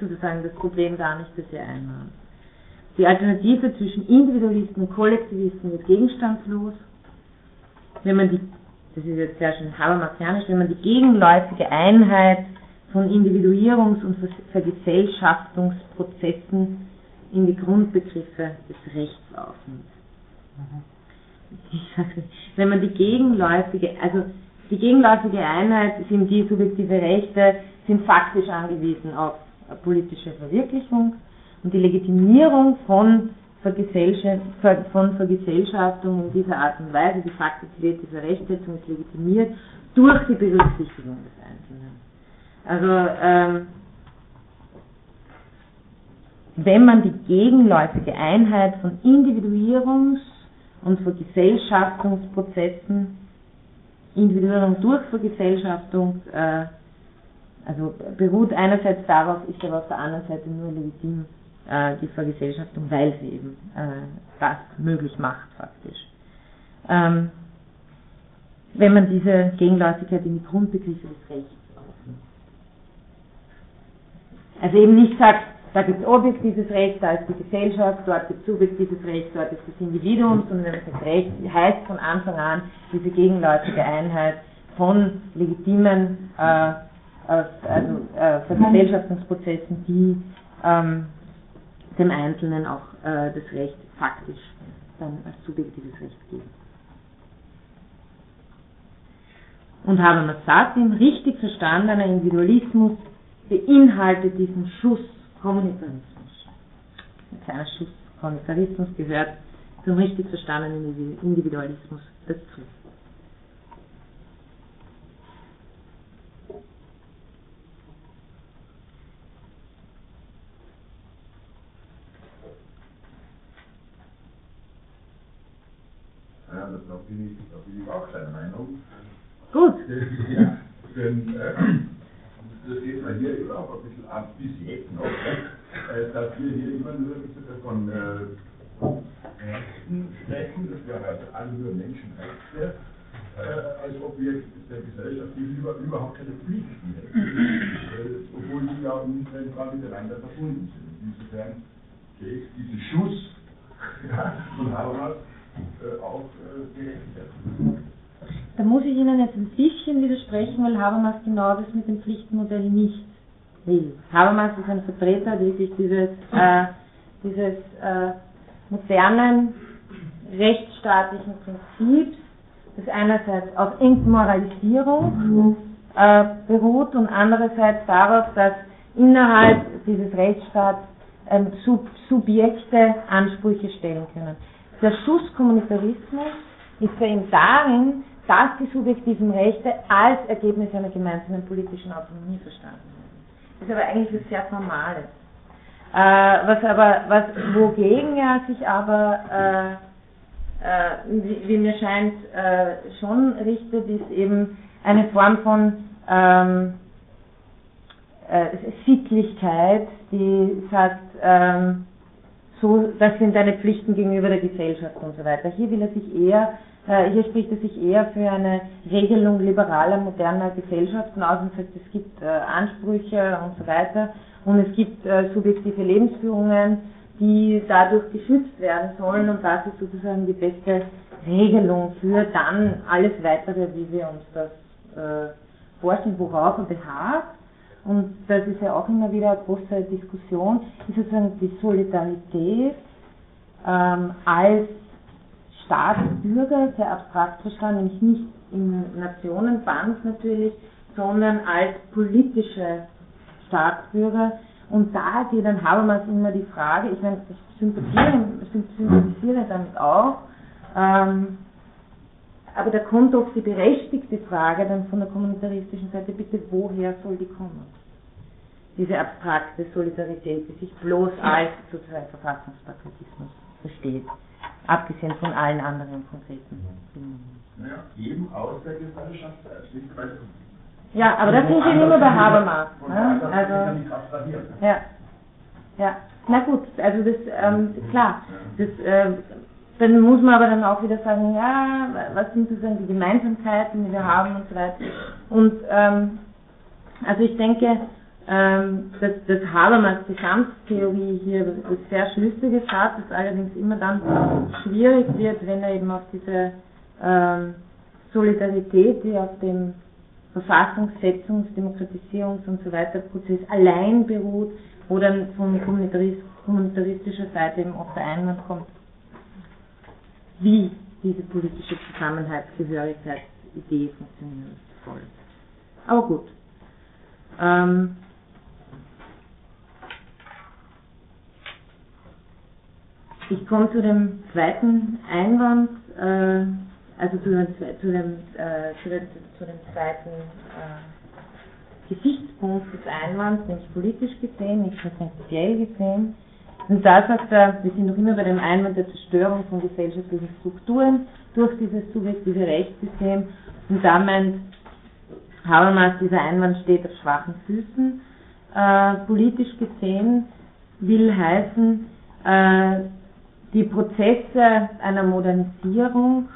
sozusagen das Problem gar nicht, das ihr einhabt. Die Alternative zwischen Individualisten und Kollektivisten wird gegenstandslos. Wenn man die, das ist jetzt sehr schön habermasianisch, wenn man die gegenläufige Einheit von Individuierungs- und Vergesellschaftungsprozessen in die Grundbegriffe des Rechts aufnimmt. (laughs) Wenn man die gegenläufige, also die gegenläufige Einheit sind die subjektive Rechte, sind faktisch angewiesen auf politische Verwirklichung und die Legitimierung von, von Vergesellschaftung in dieser Art und Weise, die Faktizität dieser Rechtsetzung ist legitimiert durch die Berücksichtigung des Einzelnen. Also ähm, wenn man die gegenläufige Einheit von Individuierungs- und Vergesellschaftungsprozessen, Individuierung durch Vergesellschaftung, äh, also beruht einerseits darauf, ist aber auf der anderen Seite nur legitim äh, die Vergesellschaftung, weil sie eben äh, das möglich macht faktisch. Ähm, wenn man diese Gegenläufigkeit in die Grundbegriffe des Rechts aufnimmt. Also eben nicht sagt, da gibt es objektives Recht, da ist die Gesellschaft, dort gibt es subjektives Recht, dort ist das Individuum, sondern sagt, Recht heißt von Anfang an diese gegenläufige Einheit von legitimen äh, also, äh, Vergesellschaftungsprozessen, die ähm, dem Einzelnen auch äh, das Recht faktisch dann als subjektives Recht geben. Und Habermas sagt ihm, richtig verstandener Individualismus beinhaltet diesen Schuss Kommunitarismus. Ein kleiner Schuss Kommunitarismus gehört zum richtig verstandenen Individualismus dazu. Ja, das, da, bin ich, da bin ich auch seiner Meinung. Gut. (laughs) Ja, denn äh, das geht mir hier immer auch ein bisschen ab, bis jetzt noch, äh, dass wir hier immer nur von äh, Rechten sprechen, das wäre also alle nur Menschenrechte, äh, als ob wir der Gesellschaft gegenüber überhaupt keine Pflichten hätten, (laughs) äh, obwohl sie ja untrennbar miteinander verbunden sind. Insofern geht diesen Schuss (laughs) ja, von Habermas äh, auch äh, Da muss ich Ihnen jetzt ein bisschen widersprechen, weil Habermas genau das mit dem Pflichtenmodell nicht will. Habermas ist ein Vertreter wirklich dieses, äh, dieses äh, modernen rechtsstaatlichen Prinzips, das einerseits auf Entmoralisierung äh, beruht und andererseits darauf, dass innerhalb dieses Rechtsstaats ähm, Sub Subjekte Ansprüche stellen können. Der Schusskommunitarismus ist für ihn darin, dass die subjektiven Rechte als Ergebnis einer gemeinsamen politischen Autonomie verstanden werden. Das ist aber eigentlich was sehr Formales. Äh, was aber, was, wogegen er sich aber, äh, äh, wie, wie, mir scheint, äh, schon richtet, ist eben eine Form von ähm, äh, Sittlichkeit, die sagt, ähm, so, das sind deine Pflichten gegenüber der Gesellschaft und so weiter. Hier will er sich eher, äh, hier spricht er sich eher für eine Regelung liberaler, moderner Gesellschaften aus und sagt, es gibt äh, Ansprüche und so weiter und es gibt äh, subjektive Lebensführungen, die dadurch geschützt werden sollen und das ist sozusagen die beste Regelung für dann alles weitere, wie wir uns das äh, vorstellen, worauf er beharrt. Und das ist ja auch immer wieder eine große Diskussion, ist sozusagen die Solidarität ähm, als Staatsbürger, sehr abstrakt verstanden, nämlich nicht im Nationenband natürlich, sondern als politische Staatsbürger. Und da geht dann Habermas immer die Frage, ich meine, ich sympathisiere, sympathisiere damit auch, ähm, aber da kommt doch die berechtigte Frage dann von der kommunitaristischen Seite, bitte, woher soll die kommen? Diese abstrakte Solidarität, die sich bloß als sozusagen Verfassungspatriotismus versteht, abgesehen von allen anderen konkreten Dingen. Naja, eben aus der Gesellschaft selbst, nicht bei ja, aber das sind wir immer bei Habermas. Ne? Also, ja. ja, na gut, also das, ähm, klar, das, äh, dann muss man aber dann auch wieder sagen, ja, was sind sozusagen die Gemeinsamkeiten, die wir haben und so weiter. Und ähm, also ich denke, ähm, dass, dass Habermas Gesamttheorie hier was sehr Schlüssiges hat, das allerdings immer dann schwierig wird, wenn er eben auf diese ähm, Solidarität, die auf dem Verfassungssetzungs-, Demokratisierungs- und so weiter Prozess allein beruht, wo dann von kommunitaristischer Seite eben oft der Einwand kommt, wie diese politische Zusammenhaltsgehörigkeitsidee funktionieren soll. Aber gut. Ähm, ich komme zu dem zweiten Einwand. Äh, also zu dem, zu dem, äh, zu dem, zu dem zweiten äh, Gesichtspunkt des Einwands, nämlich politisch gesehen, nicht prinzipiell gesehen. Und da sagt er, wir sind noch immer bei dem Einwand der Zerstörung von gesellschaftlichen Strukturen durch dieses subjektive Rechtssystem. Und da meint Habermas, dieser Einwand steht auf schwachen Füßen. Äh, politisch gesehen will heißen, äh, die Prozesse einer Modernisierung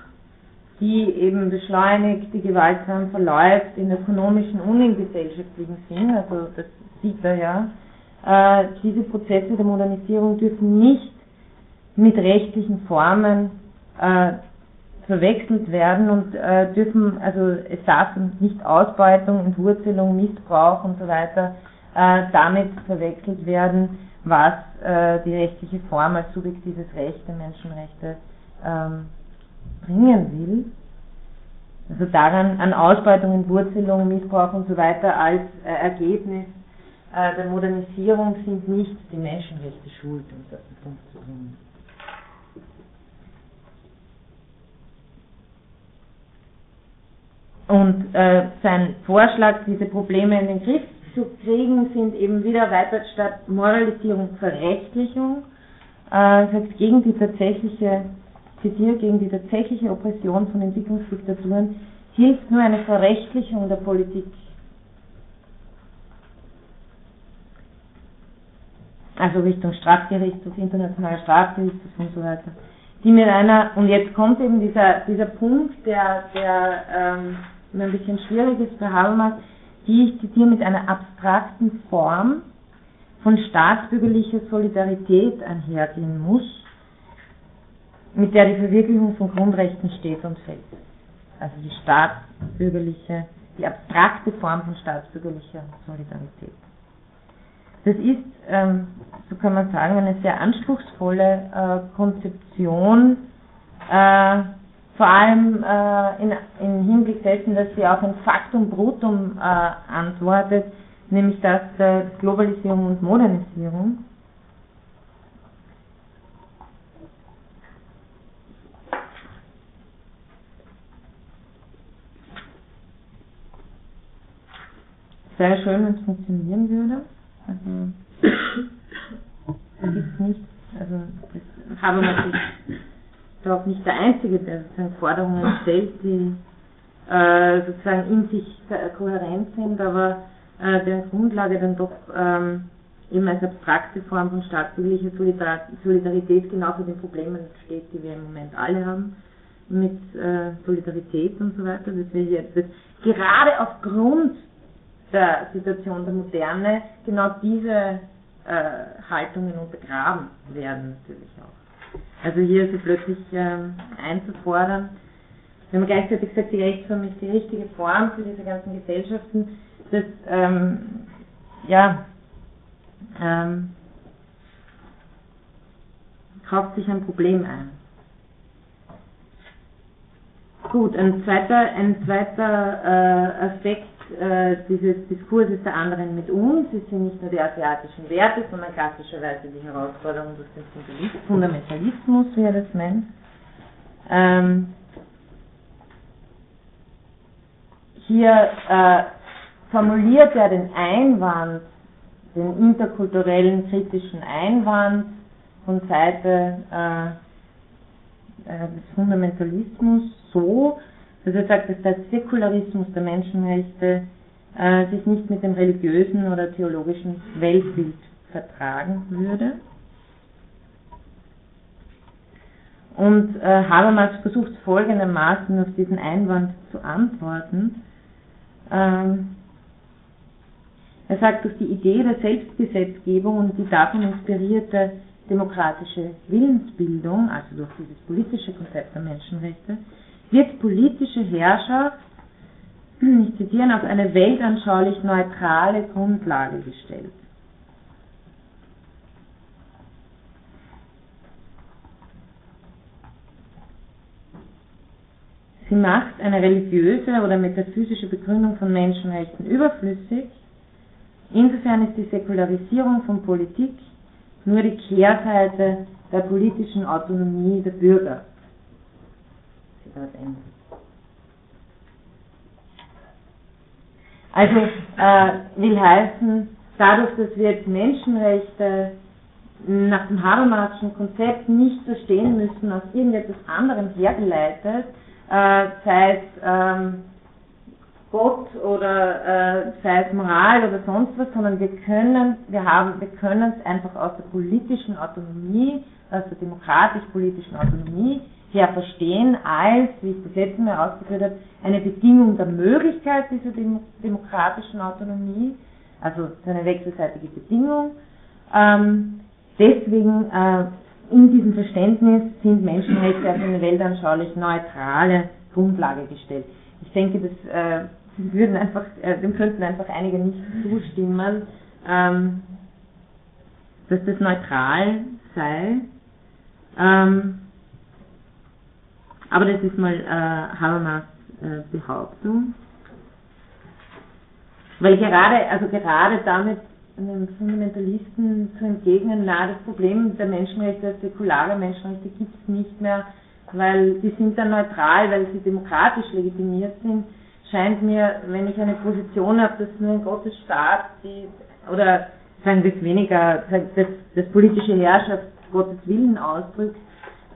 die eben beschleunigt, die gewaltsam verläuft in ökonomischen und in gesellschaftlichen Sinn, also das sieht er ja, äh, diese Prozesse der Modernisierung dürfen nicht mit rechtlichen Formen äh, verwechselt werden und äh, dürfen, also es darf nicht Ausbeutung, Entwurzelung, Missbrauch und so weiter äh, damit verwechselt werden, was äh, die rechtliche Form als subjektives Recht der Menschenrechte ähm, bringen will, also daran an Ausbeutung, Entwurzelung, Missbrauch und so weiter als äh, Ergebnis der Modernisierung sind nicht die Menschenrechte schuld, um es Punkt zu bringen. Und äh, sein Vorschlag, diese Probleme in den Griff zu kriegen, sind eben wieder weiter statt Moralisierung Verrechtlichung, äh, das heißt gegen die tatsächliche zitiere, gegen die tatsächliche Oppression von Entwicklungsdiktaturen hilft nur eine Verrechtlichung der Politik. Also Richtung Strafgerichtshof, internationaler Strafgerichtshof und so weiter. Die mit einer, und jetzt kommt eben dieser, dieser Punkt, der, der ähm, ein bisschen schwierig ist für Habermas, die ich zitiere mit einer abstrakten Form von staatsbürgerlicher Solidarität einhergehen muss, mit der die Verwirklichung von Grundrechten steht und fällt. Also die staatsbürgerliche, die abstrakte Form von staatsbürgerlicher Solidarität. Das ist, ähm, so kann man sagen, eine sehr anspruchsvolle äh, Konzeption, äh, vor allem äh, in, im Hinblick dessen, dass sie auf ein Faktum Brutum äh, antwortet, nämlich das der Globalisierung und Modernisierung. sehr schön, wenn es funktionieren würde. Also (coughs) Habermas ist doch nicht der Einzige, der sozusagen Forderungen (coughs) stellt, die äh, sozusagen in sich kohärent sind, aber äh, deren Grundlage dann doch ähm, eben als abstrakte Form von staatsbürgerlicher Solidarität genau für den Problemen steht, die wir im Moment alle haben, mit äh, Solidarität und so weiter. Das will jetzt das, gerade aufgrund der Situation der Moderne genau diese äh, Haltungen untergraben werden natürlich auch. Also hier ist plötzlich ähm, einzufordern, wenn man gleichzeitig sagt, die Rechtsform ist die richtige Form für diese ganzen Gesellschaften, das ähm, ja ähm, kauft sich ein Problem ein. Gut, ein zweiter, ein zweiter äh, Aspekt äh, dieses Diskurses der anderen mit uns es sind nicht nur die asiatischen Werte, sondern klassischerweise die Herausforderung durch den Fundamentalismus, wie er das nennt. Ähm, hier äh, formuliert er den Einwand den interkulturellen kritischen Einwand von Seite äh, äh, des Fundamentalismus so, dass er sagt, dass der Säkularismus der Menschenrechte äh, sich nicht mit dem religiösen oder theologischen Weltbild vertragen würde. Und äh, Habermas versucht folgendermaßen auf diesen Einwand zu antworten. Ähm, er sagt, durch die Idee der Selbstgesetzgebung und die davon inspirierte demokratische Willensbildung, also durch dieses politische Konzept der Menschenrechte, wird politische Herrschaft, ich zitiere, auf eine weltanschaulich neutrale Grundlage gestellt. Sie macht eine religiöse oder metaphysische Begründung von Menschenrechten überflüssig Insofern ist die Säkularisierung von Politik nur die Kehrseite der politischen Autonomie der Bürger. Also äh, will heißen, dadurch, dass wir jetzt Menschenrechte nach dem Habermaschen Konzept nicht verstehen müssen, aus irgendetwas anderem hergeleitet, äh, sei es ähm, Gott oder äh, sei es Moral oder sonst was, sondern wir können, wir haben, wir können es einfach aus der politischen Autonomie, aus der demokratisch-politischen Autonomie her verstehen, als, wie ich das letzte Mal ausgeführt habe, eine Bedingung der Möglichkeit dieser Dem demokratischen Autonomie, also eine wechselseitige Bedingung. Ähm, deswegen äh, in diesem Verständnis sind Menschenrechte auf eine weltanschaulich neutrale Grundlage gestellt. Ich denke, das äh, würden einfach, äh, dem könnten einfach einige nicht zustimmen, ähm, dass das neutral sei. Ähm, aber das ist mal äh, Habermas äh, Behauptung. Weil gerade, also gerade damit einem Fundamentalisten zu entgegnen, na, das Problem der Menschenrechte, säkulare Menschenrechte gibt es nicht mehr, weil die sind dann neutral, weil sie demokratisch legitimiert sind scheint mir, wenn ich eine Position habe, dass nur ein Gottesstaat die, oder sagen wir es weniger, das, das politische Herrschaft Gottes Willen ausdrückt,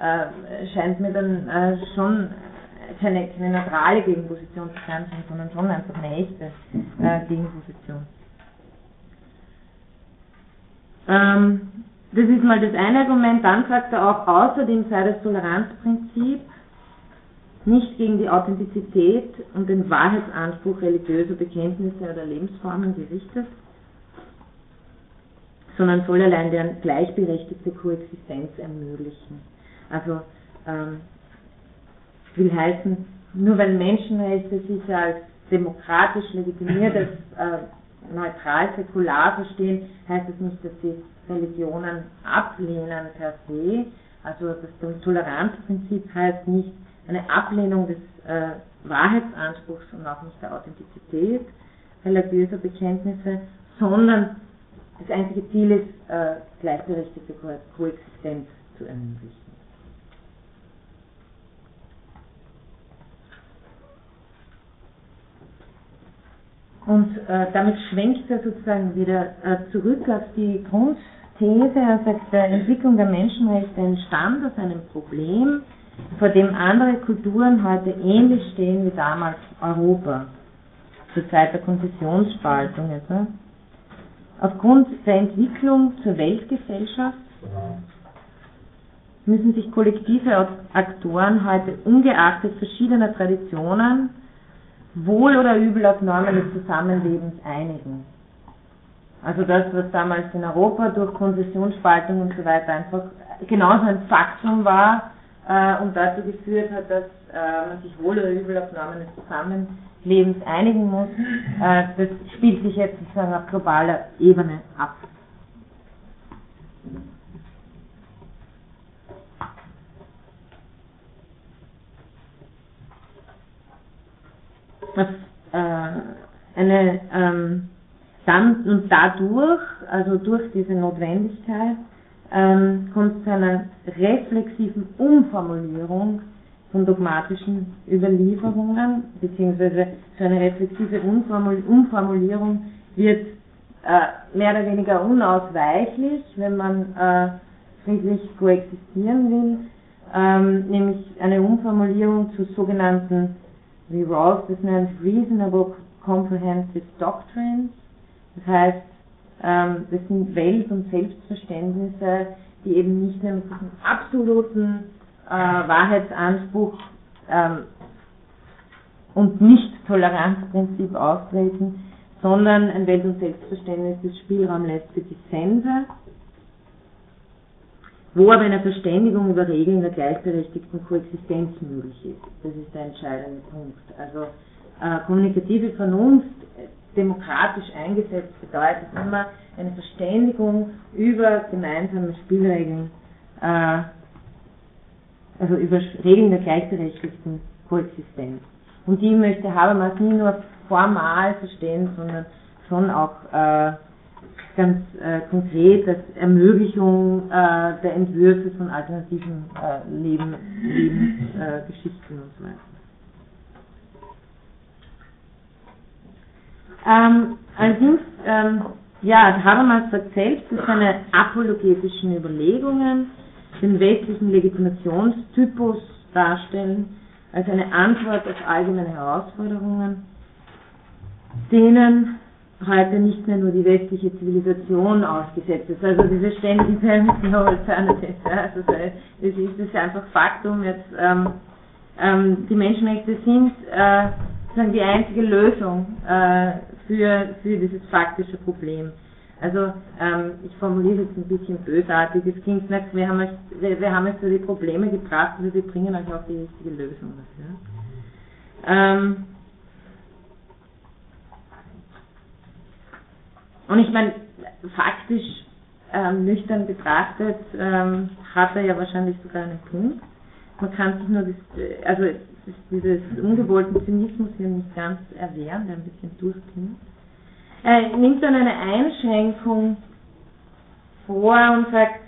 äh, scheint mir dann äh, schon keine, keine neutrale Gegenposition zu sein, sondern schon einfach eine echte äh, Gegenposition. Ähm, das ist mal das eine Argument. Dann sagt er auch, außerdem sei das Toleranzprinzip nicht gegen die Authentizität und den Wahrheitsanspruch religiöser Bekenntnisse oder Lebensformen gerichtet, sondern soll allein deren gleichberechtigte Koexistenz ermöglichen. Also ähm, will heißen, nur weil Menschenrechte sich als demokratisch legitimiert, als äh, neutral, säkular verstehen, heißt es nicht, dass sie Religionen ablehnen per se. Also das Toleranzprinzip heißt nicht, eine Ablehnung des äh, Wahrheitsanspruchs und auch nicht der Authentizität religiöser Bekenntnisse, sondern das einzige Ziel ist, äh, gleichberechtigte Ko Koexistenz zu ermöglichen. Und äh, damit schwenkt er sozusagen wieder äh, zurück auf die Grund, These, er sagt, der Entwicklung der Menschenrechte entstand aus einem Problem, vor dem andere Kulturen heute ähnlich stehen wie damals Europa, zur Zeit der Konfessionsspaltung etwa. Aufgrund der Entwicklung zur Weltgesellschaft müssen sich kollektive Aktoren heute ungeachtet verschiedener Traditionen wohl oder übel auf Normen des Zusammenlebens einigen. Also das, was damals in Europa durch Konfessionsspaltung und so weiter einfach genauso ein Faktum war äh, und dazu geführt hat, dass äh, man sich wohl oder übel auf Normen des Zusammenlebens einigen muss, äh, das spielt sich jetzt sozusagen auf globaler Ebene ab. Was, äh, eine ähm, dann und dadurch, also durch diese Notwendigkeit, ähm, kommt zu einer reflexiven Umformulierung von dogmatischen Überlieferungen, beziehungsweise zu einer reflexive Umformulierung wird äh, mehr oder weniger unausweichlich, wenn man äh, friedlich koexistieren will, ähm, nämlich eine Umformulierung zu sogenannten, wie Rawls das nennt, Reasonable Comprehensive Doctrines, das heißt, ähm, das sind Welt- und Selbstverständnisse, die eben nicht nur mit diesem absoluten äh, Wahrheitsanspruch ähm, und Nicht-Toleranzprinzip auftreten, sondern ein Welt- und Selbstverständnis, das Spielraum lässt für Dissense, wo aber eine Verständigung über Regeln der gleichberechtigten Koexistenz möglich ist. Das ist der entscheidende Punkt. Also äh, kommunikative Vernunft demokratisch eingesetzt bedeutet immer eine Verständigung über gemeinsame Spielregeln, äh, also über Regeln der gleichberechtigten Koexistenz. Und die möchte Habermas nie nur formal verstehen, sondern schon auch äh, ganz äh, konkret als Ermöglichung äh, der Entwürfe von alternativen äh, Leben, Lebensgeschichten und so weiter. Ähm, allerdings, ähm, ja, Habermas sagt selbst, dass seine apologetischen Überlegungen den westlichen Legitimationstypus darstellen, als eine Antwort auf allgemeine Herausforderungen, denen heute nicht mehr nur die westliche Zivilisation ausgesetzt ist. Also diese ständige no alternative, (laughs) also es ist, ist einfach Faktum, jetzt ähm, ähm, die Menschenrechte sind äh, sozusagen die einzige Lösung äh, für, für dieses faktische Problem. Also ähm, ich formuliere es ein bisschen bösartig, es klingt nach, wir haben euch, wir, wir haben euch so die Probleme gebracht, aber wir bringen euch auch die richtige Lösung dafür. Ähm, und ich meine, faktisch ähm, nüchtern betrachtet ähm, hat er ja wahrscheinlich sogar einen Punkt. Man kann sich nur das, also dieses ungewollten Zynismus hier nicht ganz erwehren, der ein bisschen durchklingt. Er nimmt dann eine Einschränkung vor und sagt,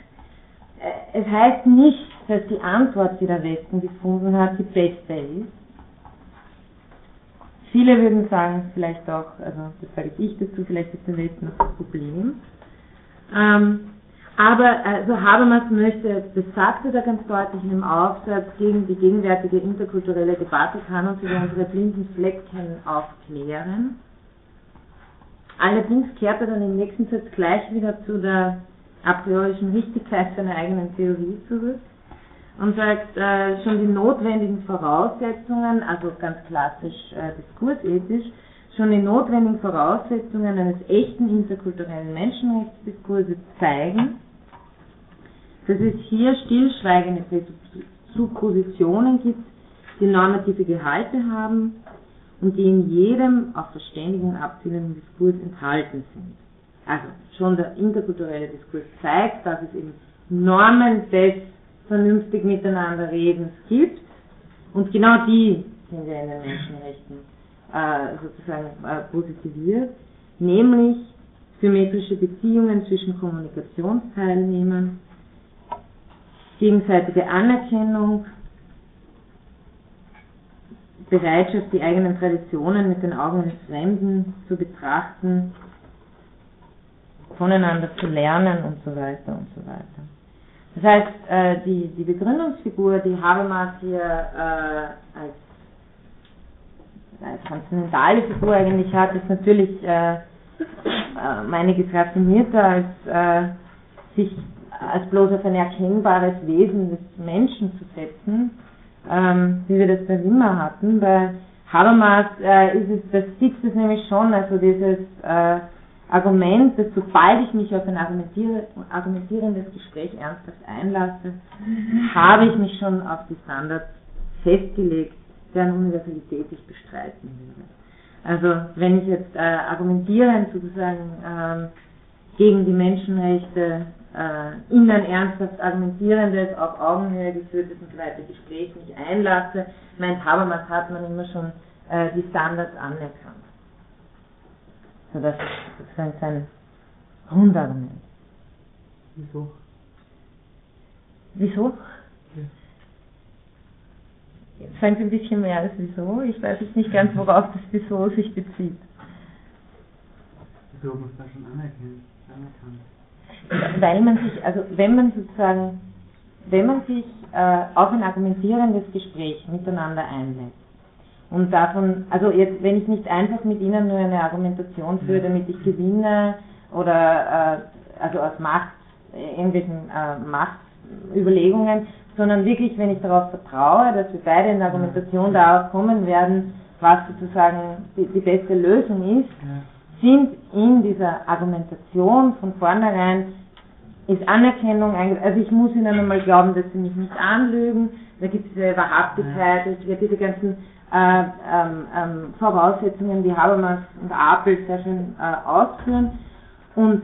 äh, es heißt nicht, dass die Antwort, die der Westen gefunden hat, die beste ist. Viele würden sagen, vielleicht auch, also das sage ich dazu, vielleicht ist der Westen noch das Problem. Ähm, aber also Habermas möchte, das sagt er ganz deutlich in dem Aufsatz, gegen die gegenwärtige interkulturelle Debatte kann uns über unsere blinden Flecken aufklären. Allerdings kehrt er dann im nächsten Satz gleich wieder zu der a priorischen Richtigkeit seiner eigenen Theorie zurück und sagt, äh, schon die notwendigen Voraussetzungen, also ganz klassisch äh, diskursethisch, schon die notwendigen Voraussetzungen eines echten interkulturellen Menschenrechtsdiskurses zeigen, dass es hier stillschweigende Suppositionen gibt, die normative Gehalte haben und die in jedem auf Verständigung abzielenden Diskurs enthalten sind. Also schon der interkulturelle Diskurs zeigt, dass es eben Normen des vernünftig miteinander Redens gibt und genau die sind ja in den Menschenrechten äh, sozusagen äh, positiviert, nämlich symmetrische Beziehungen zwischen Kommunikationsteilnehmern, gegenseitige Anerkennung, Bereitschaft, die eigenen Traditionen mit den Augen des Fremden zu betrachten voneinander zu lernen und so weiter und so weiter. Das heißt, äh, die, die Begründungsfigur, die Habermas hier äh, als, als transzendentale Figur eigentlich hat, ist natürlich äh, äh, einiges raffinierter als äh, sich als bloß auf ein erkennbares Wesen des Menschen zu setzen, ähm, wie wir das bei Wimmer hatten. Bei Habermas äh, ist es, das sitzt es nämlich schon, also dieses Argument, dass sobald ich mich auf ein argumentierendes Gespräch ernsthaft einlasse, (laughs) habe ich mich schon auf die Standards festgelegt, deren Universalität ich bestreiten würde. Also wenn ich jetzt äh, argumentierend sozusagen ähm, gegen die Menschenrechte äh, in ein ernsthaft argumentierendes, auf Augenhöhe geführtes und so weiter Gespräch mich einlasse, meint Habermas hat man immer schon äh, die Standards anerkannt. So das ist sozusagen sein Grundargument. Wieso? Wieso? Ja. Jetzt fängt ein bisschen mehr als wieso. Ich weiß jetzt nicht ganz, worauf das Wieso sich bezieht. Wieso muss das schon anerkennen? anerkannt? weil man sich, also wenn man sozusagen, wenn man sich äh, auf ein argumentierendes Gespräch miteinander einlässt und davon, also jetzt, wenn ich nicht einfach mit Ihnen nur eine Argumentation führe, damit ich gewinne oder äh, also aus Macht, irgendwelchen äh, Machtüberlegungen, sondern wirklich, wenn ich darauf vertraue, dass wir beide in der Argumentation darauf kommen werden, was sozusagen die, die beste Lösung ist, sind in dieser Argumentation von vornherein ist Anerkennung, also ich muss ihnen einmal glauben, dass sie mich nicht anlügen, da gibt es diese Wahrhaftigkeit, es gibt diese ganzen äh, ähm, ähm, Voraussetzungen, die Habermas und Apel sehr schön äh, ausführen und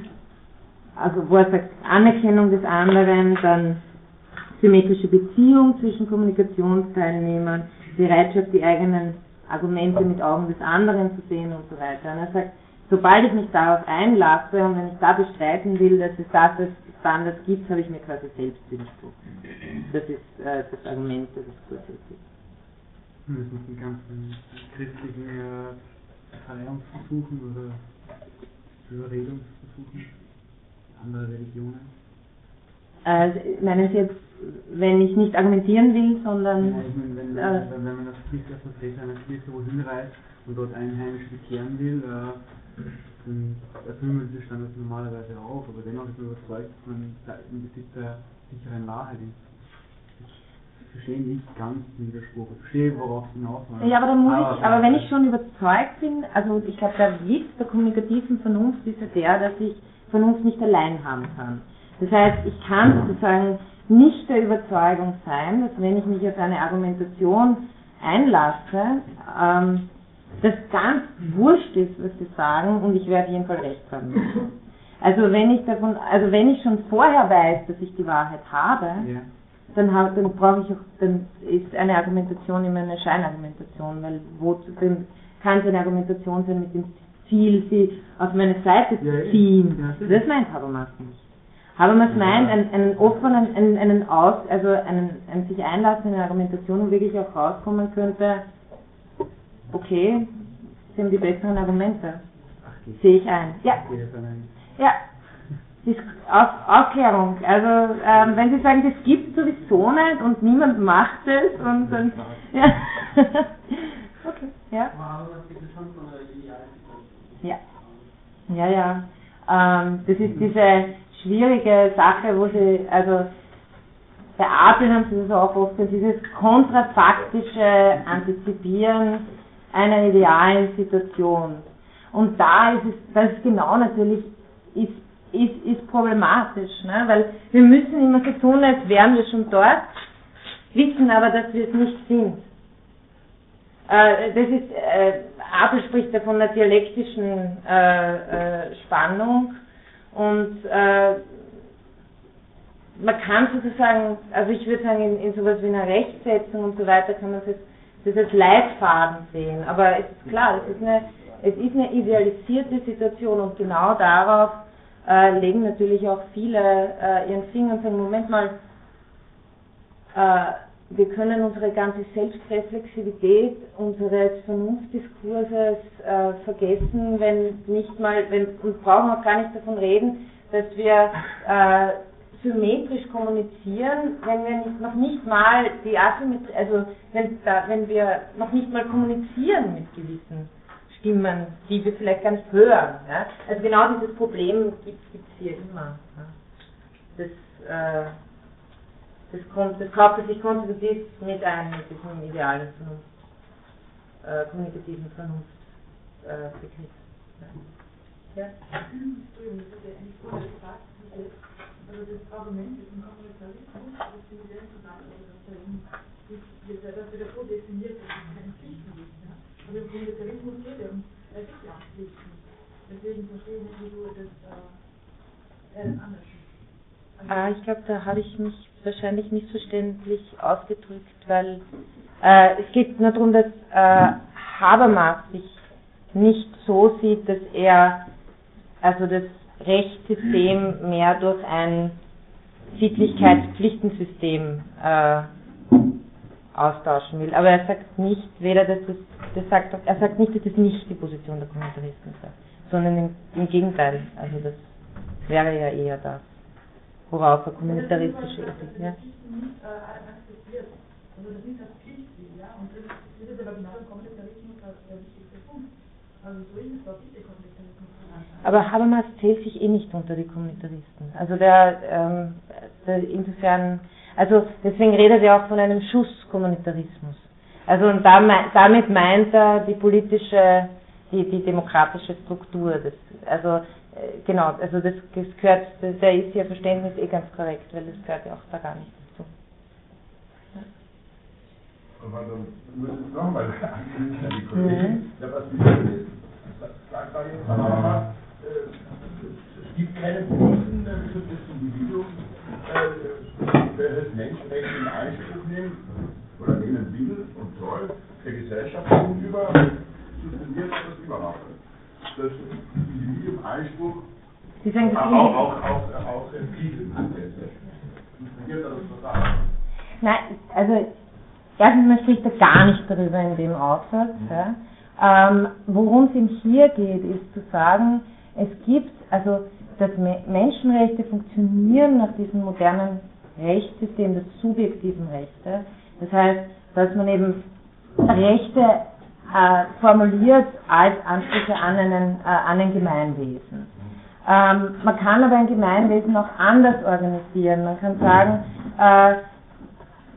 also wo er sagt, Anerkennung des anderen, dann symmetrische Beziehung zwischen Kommunikationsteilnehmern, Bereitschaft, die eigenen Argumente mit Augen des anderen zu sehen und so weiter. Und er sagt, sobald ich mich darauf einlasse und wenn ich da bestreiten will, dass es das als Standard gibt, habe ich mir quasi selbst widersprochen. Das ist äh, das Argument, das es grundsätzlich Das mit den ganzen christlichen äh, Verleihungsversuchen oder Überredungsversuchen anderer Religionen. Äh, meinen Sie jetzt, wenn ich nicht argumentieren will, sondern... Ja, ich meine, wenn, äh, wenn man als Christ als Vertreter einer Kirche wohin reist und dort Einheimische bekehren will, äh, dann erfüllen wir diese Standards normalerweise auch, aber dennoch ist man überzeugt, dass man im Besitz der sicheren Wahrheit ist. Verstehe nicht ganz den Widerspruch. Ich verstehe, worauf es hinaus Ja, aber, dann muss aber, ich, aber wenn ich schon überzeugt bin, also ich glaube, der Witz der kommunikativen Vernunft ist ja der, dass ich Vernunft nicht allein haben kann. Das heißt, ich kann sozusagen nicht der Überzeugung sein, dass wenn ich mich auf eine Argumentation einlasse, ähm, das ganz wurscht ist, was sie sagen und ich werde auf jeden Fall recht haben. Also wenn ich davon, also wenn ich schon vorher weiß, dass ich die Wahrheit habe, ja. Dann, hab, dann brauche ich auch, dann ist eine Argumentation immer eine Scheinargumentation, weil wo dann kann es eine Argumentation sein mit dem Ziel, sie auf meine Seite zu ziehen. Ja, das meint Habermas nicht. Habermas meint einen, einen offenen, einen, einen Aus, also einen, einen sich einlassen in eine Argumentation, wo wirklich auch rauskommen könnte, okay, Sie haben die besseren Argumente. Sehe ich ein. Ja. Ja. Auf, Aufklärung. Also ähm, wenn Sie sagen, das gibt sowieso nicht und niemand macht es und dann (laughs) ja. okay, ja. Ja. Ja, ja. Ähm, das ist diese schwierige Sache, wo Sie, also bei Apel haben Sie das auch oft, dieses kontrafaktische Antizipieren einer idealen Situation. Und da ist es, das ist genau natürlich, ist, ist, ist problematisch, ne? weil wir müssen immer so tun, als wären wir schon dort, wissen aber, dass wir es nicht sind. Äh, das ist, äh, Apel spricht ja von einer dialektischen äh, äh, Spannung und äh, man kann sozusagen, also ich würde sagen, in, in sowas wie einer Rechtsetzung und so weiter kann man es das als Leitfaden sehen. Aber es ist klar, es ist eine, es ist eine idealisierte Situation und genau darauf äh, legen natürlich auch viele äh, ihren Finger und sagen, Moment mal, äh, wir können unsere ganze Selbstreflexivität unseres Vernunftdiskurses äh, vergessen, wenn nicht mal, wenn, und brauchen auch gar nicht davon reden, dass wir äh, symmetrisch kommunizieren, wenn wir nicht, noch nicht mal die Asymmetrie, also wenn, da, wenn wir noch nicht mal kommunizieren mit gewissen Stimmen, die wir vielleicht gar nicht hören. Ja? Also genau dieses Problem gibt es hier immer. Ja? Das, äh, das, das kauft sich konstitutiv mit ein, mit diesem idealen Vernunft, äh, kommunikativen Vernunftbegriff. Äh, ja. Also das Argument des Kommunitarismus, das finde ich sehr interessant, also dass da eben, dass wir davor definiert, dass es keine Pflichten gibt. Ja? Aber im Kommunitarismus geht es gibt ja auch Pflichten. Deswegen verstehe ich nicht, wieso das äh, anders ist. Also, Ah, ich glaube, da habe ich mich wahrscheinlich missverständlich ausgedrückt, weil äh, es geht nur darum, dass äh, Habermas sich nicht so sieht, dass er also das Rechtssystem mehr durch ein Sittlichkeitspflichtensystem äh, austauschen will. Aber er sagt nicht, weder dass das, das sagt, er sagt nicht, dass das nicht die Position der Kommentaristen sei, sondern im, im Gegenteil. Also das wäre ja eher das, worauf er kommunitaristische Ethik, ja. Pflichten nicht äh. Also das ist das Pflichtziel, ja. Und das, das ist aber genau im Kommunitarismus der, der wichtigste Punkt. Also so ist es, was ist der Kommunitarismus? Aber Habermas zählt sich eh nicht unter die Kommunitaristen. Also der, ähm, der insofern, also deswegen redet er auch von einem Schusskommunitarismus. Also und damit meint er die politische, die, die demokratische Struktur. Das, also äh, genau, also das, das gehört, das, der ist ihr Verständnis eh ganz korrekt, weil das gehört ja auch da gar nicht dazu. Aber dann muss ich nochmal anknüpfen an die Kollegin. Mhm. Ja, was jetzt? Sagt da jetzt aber, äh, es gibt keine äh, für das Individuum, äh, welches Menschenrecht in Anspruch nimmt oder nehmen will und soll, der Gesellschaft gegenüber, suspendiert das überhaupt nicht. Das Individuum Anspruch Sie sagen, das auch, Indi- auch, auch, auch Krisenansätze. Suspendiert er das total. Nein, also erstens mal spricht er gar nicht darüber in dem Aufsatz. Ja. Ähm, Worum es ihm hier geht, ist zu sagen, es gibt, also dass Me Menschenrechte funktionieren nach diesem modernen Rechtssystem des subjektiven Rechte. Das heißt, dass man eben Rechte äh, formuliert als Ansprüche an, einen, äh, an ein Gemeinwesen. Ähm, man kann aber ein Gemeinwesen auch anders organisieren. Man kann sagen, äh,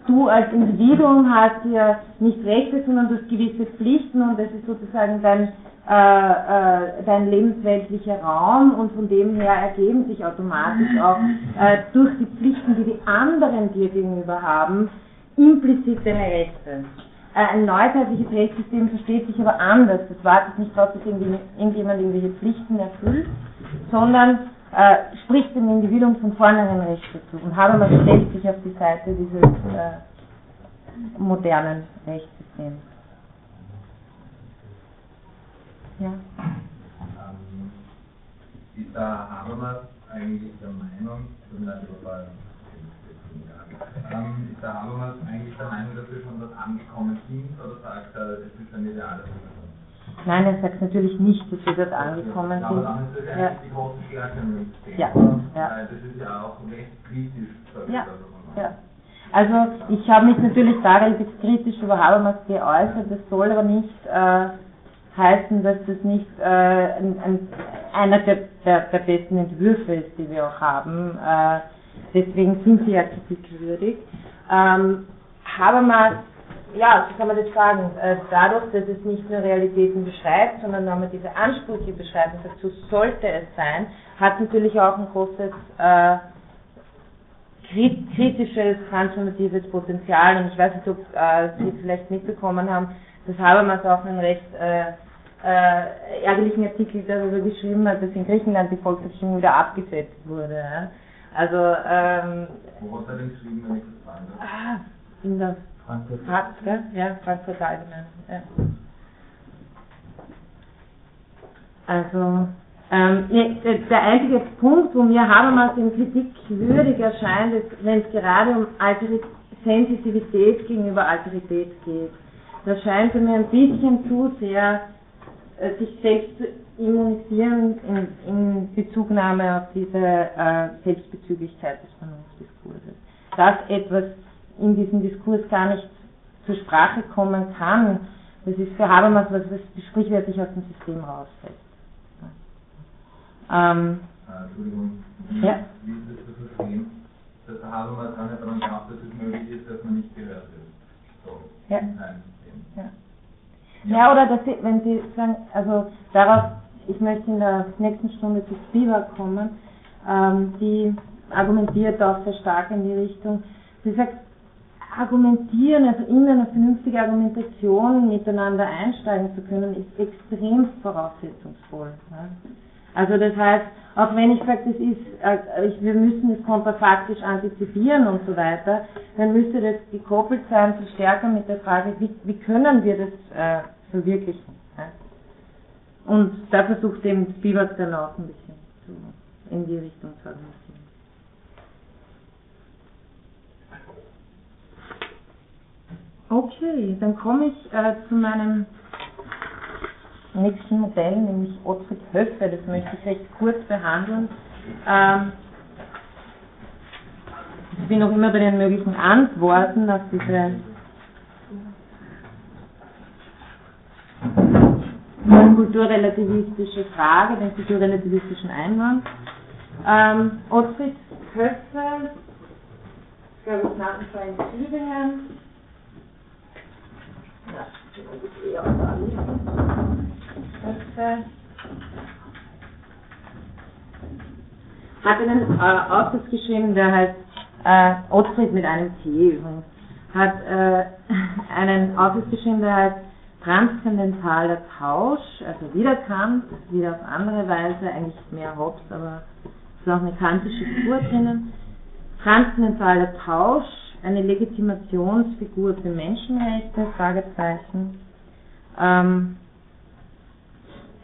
du als Individuum hast hier nicht Rechte, sondern du hast gewisse Pflichten und das ist sozusagen dein, äh, äh, dein lebensweltlicher Raum und von dem her ergeben sich automatisch auch äh, durch die Pflichten, die die anderen dir gegenüber haben, implizit deine Rechte. Äh, ein neuzeitliches Rechtssystem versteht sich aber anders. Das wartet nicht darauf, dass irgendjemand irgendwelche Pflichten erfüllt, sondern äh, spricht dem Individuum von vornherein Rechte zu. Und Habermas stellt sich auf die Seite dieses äh, modernen Rechtssystems. Ja. Ähm, ist der Habermas eigentlich der Meinung, ähm, ist der Habermas eigentlich der Meinung, dass wir schon dort angekommen sind oder sagt er, es ist ein ideales Zustand? Nein, er sagt natürlich nicht, dass wir dort angekommen Ja, aber sind. dann ist das ja die große Stärke. Ja, ja. Das ist ja auch recht kritisch. Ja, ja. Also ich habe mich natürlich da relativ kritisch über Habermas geäußert, das soll aber nicht äh, heißen, dass das nicht äh, ein, ein, einer der, der, der besten Entwürfe ist, die wir auch haben. Äh, deswegen sind sie ja kritikwürdig. Ähm, Habermas, ja, so kann man das sagen, äh, dadurch, dass es nicht nur Realitäten beschreibt, sondern diese Ansprüche beschreibt, und dazu sollte es sein, hat natürlich auch ein großes äh, kri- kritisches, transformatives Potenzial. Und ich weiß nicht, ob äh, Sie vielleicht mitbekommen haben, dass Habermas auch einen recht äh, äh, ärgerlichen Artikel darüber geschrieben hat, dass in Griechenland die Volksabstimmung wieder abgesetzt wurde. Ja? Also, ähm, Wo hat er denn geschrieben, wenn ich das fragen darf? ah, in der Frankfurt. Faz, gell? Ja, Frankfurt Allgemein. Ja. Also, ähm, nee, der, einzige Punkt, wo mir Habermas in Kritik würdig erscheint, ist, wenn es gerade um Alteri Sensitivität gegenüber Alterität geht. Das scheint mir ein bisschen zu sehr äh, sich selbst zu immunisieren in, in Bezugnahme auf diese äh, Selbstbezüglichkeit des Vernunftdiskurses. Dass etwas in diesem Diskurs gar nicht zur Sprache kommen kann, das ist für Habermas was, was sprichwörtlich aus dem System rausfällt. Ähm, Äh, Entschuldigung, wie, Ja. wie ist das zu verstehen? Das haben wir gar nicht daran gehabt, dass es möglich ist, dass man nicht gehört wird. So, Ja. in System. Ja. Ja, oder dass Sie, wenn Sie sagen, also darauf, ich möchte in der nächsten Stunde zu Spivak kommen, ähm, die argumentiert auch sehr stark in die Richtung, sie sagt, argumentieren, also in eine vernünftige Argumentation miteinander einsteigen zu können, ist extrem voraussetzungsvoll. Ne? Also das heißt, auch wenn ich sage, das ist, äh, ich, wir müssen das kontrafaktisch antizipieren und so weiter, dann müsste das gekoppelt sein viel stärker mit der Frage, wie, wie können wir das äh, verwirklichen. Ja? Und da versucht eben Spivak dann auch ein bisschen zu, in die Richtung zu argumentieren. Okay, dann komme ich äh, zu meinem nächsten Modell, nämlich Ottfried Höffe. Das möchte ich recht kurz behandeln. Ähm, ich bin noch immer bei den möglichen Antworten auf diese kulturrelativistische Frage, den kulturrelativistischen Einwand. Ähm, Ottfried Höffe, ich glaube ich nach wie vor in Tübingen. Ja, das ist eher Liste. Höffe. Hat einen äh, Aufsatz geschrieben, der heißt äh, Ottfried mit einem T übrigens. Hat äh, einen Aufsatz geschrieben, der heißt Transzendentaler Tausch, also wieder Kant, wieder auf andere Weise, eigentlich mehr Hobbes, aber es ist auch eine kantische Figur drinnen. Transzendentaler Tausch, eine Legitimationsfigur für Menschenrechte, Fragezeichen. Ähm,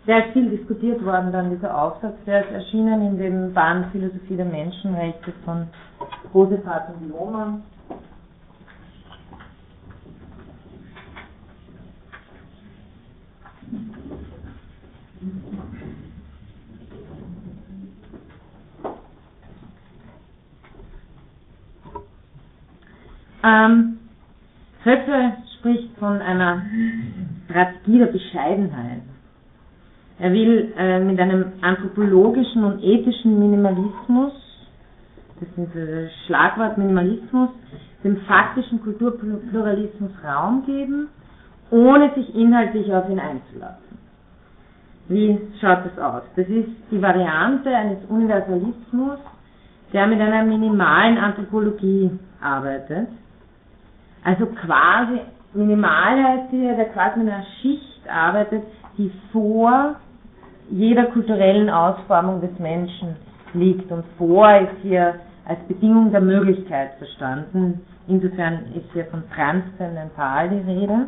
sehr viel diskutiert worden dann dieser Aufsatz, der ist erschienen in dem Band Philosophie der Menschenrechte von Josefat und Lohmann. Ähm, Höffe spricht von einer Strategie der Bescheidenheit. Er will äh, mit einem anthropologischen und ethischen Minimalismus, das ist das Schlagwort Minimalismus, dem faktischen Kulturpluralismus Raum geben, ohne sich inhaltlich auf ihn einzulassen. Wie schaut das aus? Das ist die Variante eines Universalismus, der mit einer minimalen Anthropologie arbeitet. Also quasi minimal heißt hier, der quasi mit einer Schicht arbeitet, die vor jeder kulturellen Ausformung des Menschen liegt. Und vor ist hier als Bedingung der Möglichkeit verstanden. Insofern ist hier von transzendental die Rede.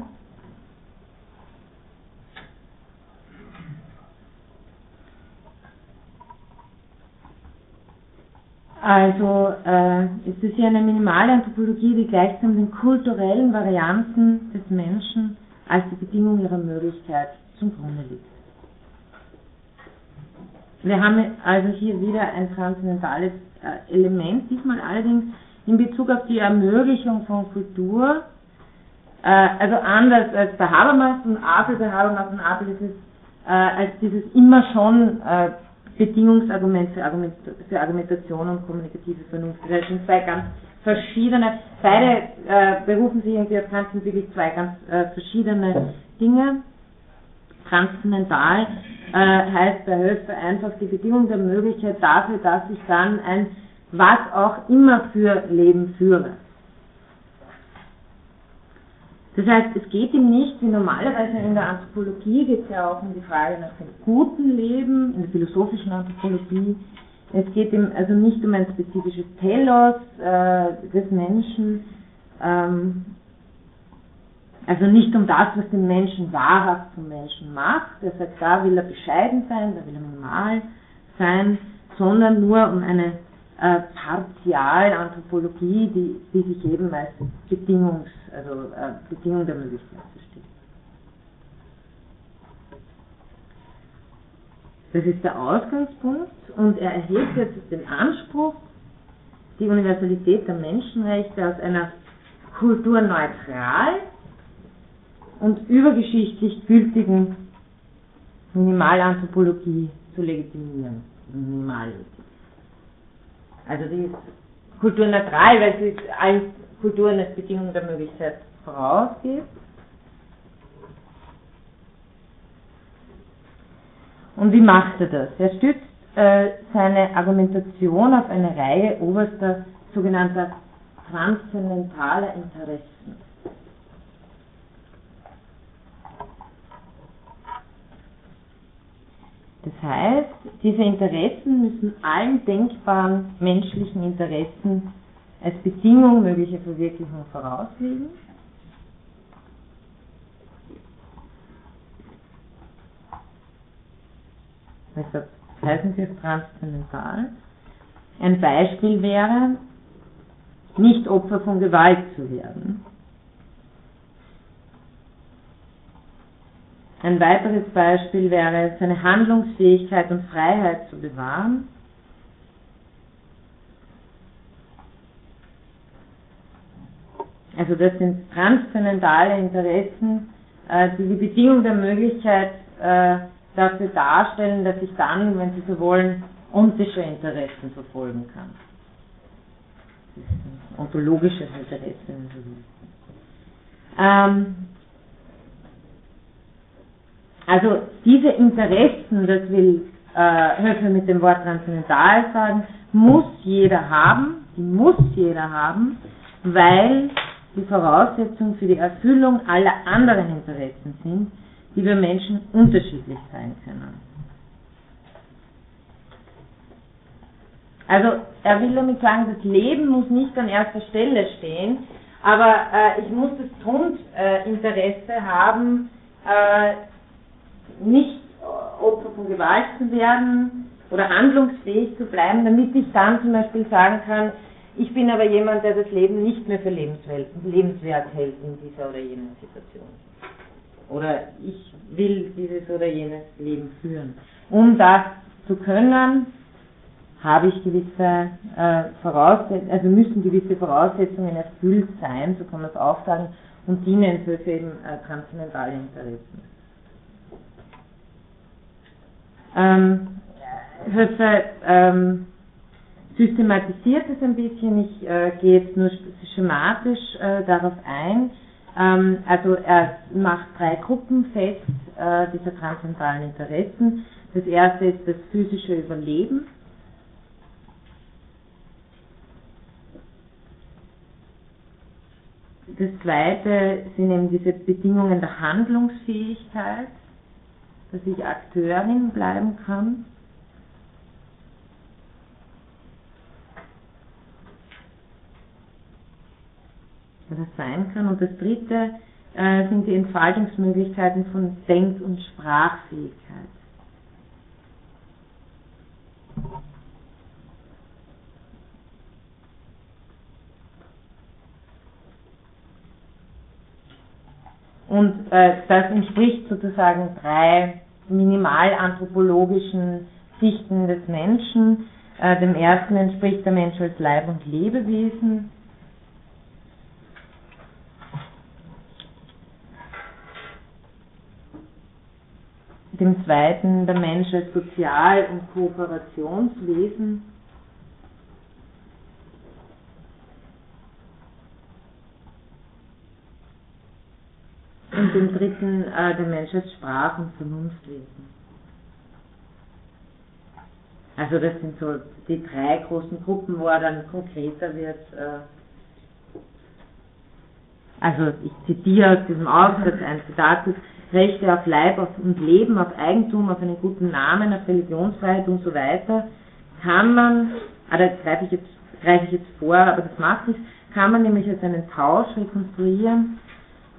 Also äh, es ist hier eine minimale Anthropologie, die gleichsam den kulturellen Varianten des Menschen als die Bedingung ihrer Möglichkeit zum Grunde liegt. Wir haben also hier wieder ein transzendentales äh, Element, diesmal allerdings in Bezug auf die Ermöglichung von Kultur, äh, also anders als bei Habermas und Apel, bei Habermas und Apel ist es äh, als dieses immer schon Bedingungsargument für, für Argumentation und kommunikative Vernunft. Das sind zwei ganz verschiedene, beide berufen sich irgendwie auf sind wirklich zwei ganz verschiedene Dinge. Transzendental äh, heißt bei Höfe einfach die Bedingung der Möglichkeit dafür, dass ich dann ein was auch immer für Leben führe. Das heißt, es geht ihm nicht, wie normalerweise in der Anthropologie geht es ja auch um die Frage nach dem guten Leben, in der philosophischen Anthropologie. Es geht ihm also nicht um ein spezifisches Telos äh, des Menschen, ähm, also nicht um das, was den Menschen wahrhaft zum Menschen macht. Er sagt, da will er bescheiden sein, da will er minimal sein, sondern nur um eine äh, Partialanthropologie, die, die sich eben als Bedingungs, also äh, Bedingung der Möglichkeit versteht. Das ist der Ausgangspunkt und er erhebt jetzt den Anspruch, die Universalität der Menschenrechte aus einer kulturneutral und übergeschichtlich gültigen Minimalanthropologie zu legitimieren. Minimalethik. Also die ist kulturneutral, weil sie allen Kulturen als Bedingung der Möglichkeit vorausgeht. Und wie macht er das? Er stützt äh, seine Argumentation auf eine Reihe oberster sogenannter transzendentaler Interessen. Das heißt, diese Interessen müssen allen denkbaren menschlichen Interessen als Bedingung möglicher Verwirklichung vorausliegen. Deshalb heißen sie es transzendental. Ein Beispiel wäre, nicht Opfer von Gewalt zu werden. Ein weiteres Beispiel wäre, seine Handlungsfähigkeit und Freiheit zu bewahren. Also das sind transzendentale Interessen, äh, die die Bedingung der Möglichkeit äh, dafür darstellen, dass ich dann, wenn Sie so wollen, ontische Interessen verfolgen kann. Ontologisches Interesse. Ähm, also diese Interessen, das will äh, Höfel mit dem Wort transzendental sagen, muss jeder haben, die muss jeder haben, weil die Voraussetzung für die Erfüllung aller anderen Interessen sind, die bei Menschen unterschiedlich sein können. Also er will damit sagen, das Leben muss nicht an erster Stelle stehen, aber äh, ich muss das Grundinteresse äh, haben, äh, nicht Opfer von Gewalt zu werden oder handlungsfähig zu bleiben, damit ich dann zum Beispiel sagen kann, ich bin aber jemand, der das Leben nicht mehr für lebenswert hält in dieser oder jener Situation. Oder ich will dieses oder jenes Leben führen. Um das zu können, habe ich gewisse äh, Voraussetzungen, also müssen gewisse Voraussetzungen erfüllt sein, so kann man es auch sagen, und dienen für eben äh, transzendentale Interessen. Ähm, Höfe ähm, systematisiert es ein bisschen, ich äh, gehe jetzt nur schematisch äh, darauf ein. Ähm, also er macht drei Gruppen fest äh, dieser transzendentalen Interessen. Das erste ist das physische Überleben. Das zweite sind eben diese Bedingungen der Handlungsfähigkeit dass ich Akteurin bleiben kann. Das sein kann. Und das dritte äh, sind die Entfaltungsmöglichkeiten von Denk- und Sprachfähigkeit. Und äh, das entspricht sozusagen drei minimalanthropologischen Sichten des Menschen. Äh, dem ersten entspricht der Mensch als Leib- und Lebewesen. Dem zweiten der Mensch als Sozial- und Kooperationswesen. Und dem dritten äh, der Mensch als Sprach- und Vernunftwesen. Also das sind so die drei großen Gruppen, wo er dann konkreter wird. Äh also ich zitiere aus diesem Aufsatz ein Zitat, Rechte auf Leib und Leben, auf Eigentum, auf einen guten Namen, auf Religionsfreiheit und so weiter, kann man, ah, da greife ich jetzt, ich jetzt vor, aber das macht nichts, kann man nämlich als einen Tausch rekonstruieren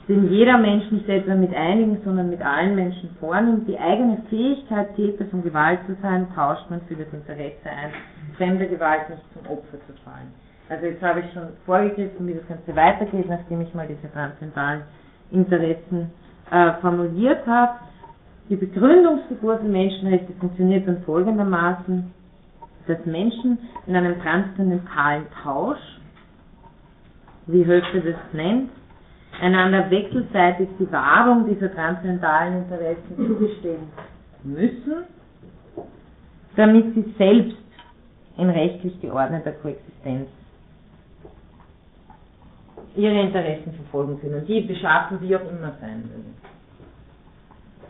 den jeder Mensch nicht etwa mit einigen, sondern mit allen Menschen vornimmt, die eigene Fähigkeit, Täter von Gewalt zu sein, tauscht man für das Interesse ein, fremder Gewalt nicht zum Opfer zu fallen. Also jetzt habe ich schon vorgegriffen, wie das Ganze weitergeht, nachdem ich mal diese transzendentalen Interessen äh, formuliert habe. Die Begründungsfigur für Menschenrechte funktioniert dann folgendermaßen, dass Menschen in einem transzendentalen Tausch, wie Höfe das nennt, einander wechselseitig die Wahrung dieser transzendentalen Interessen zugestehen müssen, damit sie selbst in rechtlich geordneter Koexistenz ihre Interessen verfolgen können und die beschaffen wie auch immer sein mögen.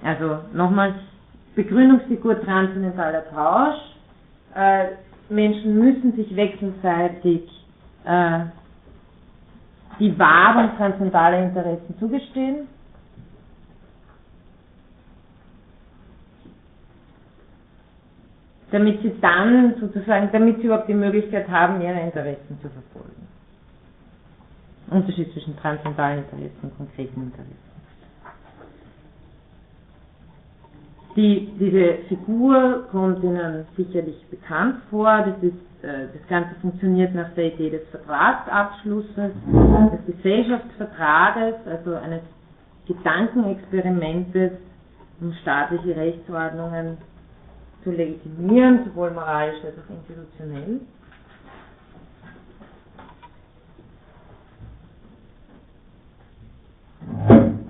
Also nochmal, Begründungsfigur transzendentaler Tausch, äh, Menschen müssen sich wechselseitig äh, die Wahrung transzendentaler Interessen zugestehen. damit sie dann sozusagen, damit sie überhaupt die Möglichkeit haben, ihre Interessen zu verfolgen. Unterschied zwischen transzendentalen Interessen und konkreten Interessen. Die, diese Figur kommt Ihnen sicherlich bekannt vor. Das, ist, das Ganze funktioniert nach der Idee des Vertragsabschlusses, des Gesellschaftsvertrages, also eines Gedankenexperimentes, um staatliche Rechtsordnungen zu legitimieren, sowohl moralisch als auch institutionell.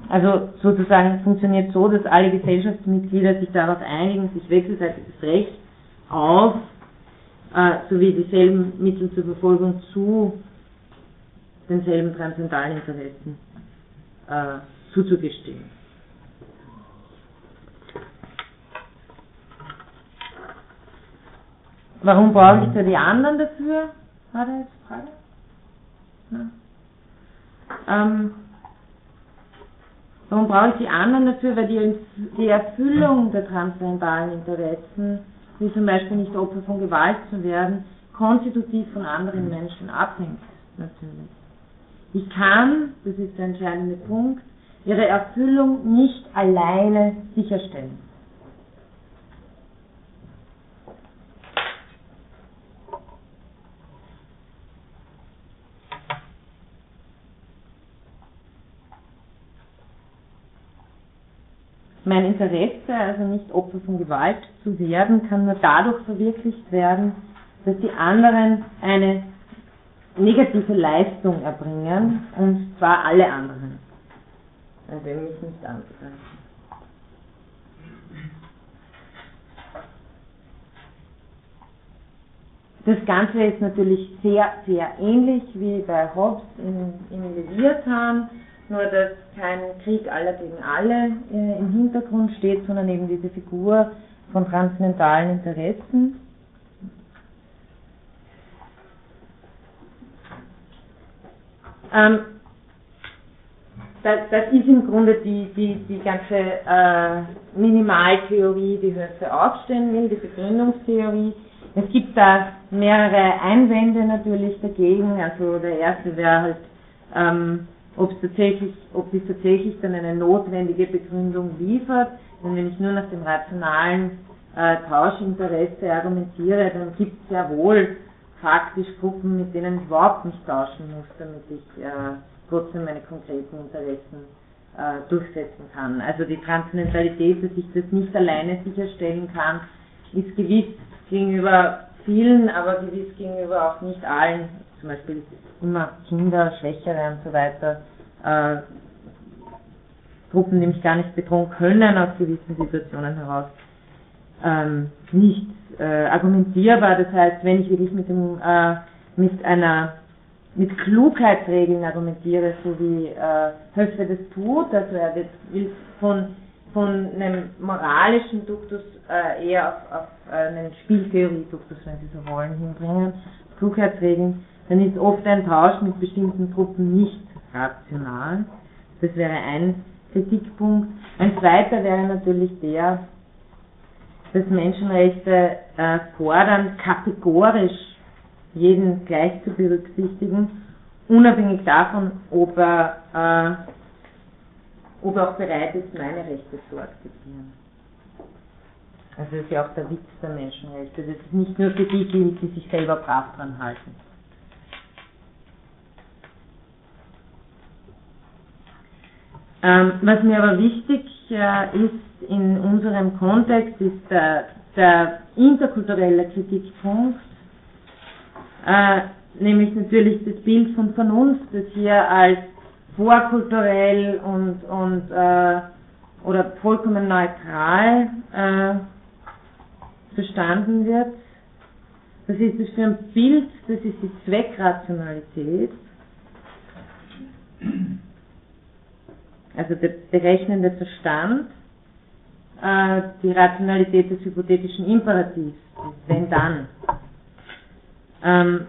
Also sozusagen funktioniert so, dass alle Gesellschaftsmitglieder sich darauf einigen, sich wechselseitig das Recht auf äh, sowie dieselben Mittel zur Verfolgung zu denselben transzendentalen Interessen äh, zuzugestehen. Warum brauche ich da die anderen dafür? War da jetzt Frage? Ähm, Warum brauche ich die anderen dafür? Weil die, die Erfüllung der transzendentalen Interessen, wie zum Beispiel nicht Opfer von Gewalt zu werden, konstitutiv von anderen Menschen abhängt, natürlich. Ich kann, das ist der entscheidende Punkt, ihre Erfüllung nicht alleine sicherstellen. Mein Interesse, also nicht Opfer von Gewalt zu werden, kann nur dadurch verwirklicht werden, dass die anderen eine negative Leistung erbringen, und zwar alle anderen, also mich nicht anzugreifen. Das Ganze ist natürlich sehr, sehr ähnlich wie bei Hobbes im, im Leviathan nur dass kein Krieg aller gegen alle äh, im Hintergrund steht, sondern eben diese Figur von transzendentalen Interessen. Ähm, das, das, ist im Grunde die, die, die ganze äh, Minimaltheorie, die Höfe aufstellen will, die Begründungstheorie. Es gibt da mehrere Einwände natürlich dagegen. Also der erste wäre halt, ähm, ob es tatsächlich, ob dies tatsächlich dann eine notwendige Begründung liefert. Denn wenn ich nur nach dem rationalen äh, Tauschinteresse argumentiere, dann gibt es ja wohl faktisch Gruppen, mit denen ich überhaupt nicht tauschen muss, damit ich äh, trotzdem meine konkreten Interessen äh, durchsetzen kann. Also die Transzendentalität, dass ich das nicht alleine sicherstellen kann, ist gewiss gegenüber vielen, aber gewiss gegenüber auch nicht allen, zum Beispiel immer Kinder, Schwächere und so weiter, äh, Gruppen, die mich gar nicht bedrohen können aus gewissen Situationen heraus, ähm, nicht äh, argumentierbar. Das heißt, wenn ich wirklich mit, dem, äh, mit einer mit Klugheitsregeln argumentiere, so wie äh, Höffe das tut, also er wird, will von, von einem moralischen Duktus äh, eher auf, auf einen Spieltheorie-Duktus, wenn Sie so wollen, hinbringen, Klugheitsregeln, dann ist oft ein Tausch mit bestimmten Gruppen nicht rational. Das wäre ein Kritikpunkt. Ein zweiter wäre natürlich der, dass Menschenrechte äh, fordern, kategorisch jeden gleich zu berücksichtigen, unabhängig davon, ob er ob er auch bereit ist, meine Rechte zu akzeptieren. Also das ist ja auch der Witz der Menschenrechte. Das ist nicht nur für die gilt, die sich selber brav dran halten. Ähm, was mir aber wichtig äh, ist in unserem Kontext, ist der, der interkulturelle Kritikpunkt, äh, nämlich natürlich das Bild von Vernunft, das hier als vorkulturell und, und äh, oder vollkommen neutral äh, verstanden wird. Das ist das für ein Bild, das ist die Zweckrationalität. Also der berechnende Verstand, äh, die Rationalität des hypothetischen Imperativs, wenn dann. Ähm,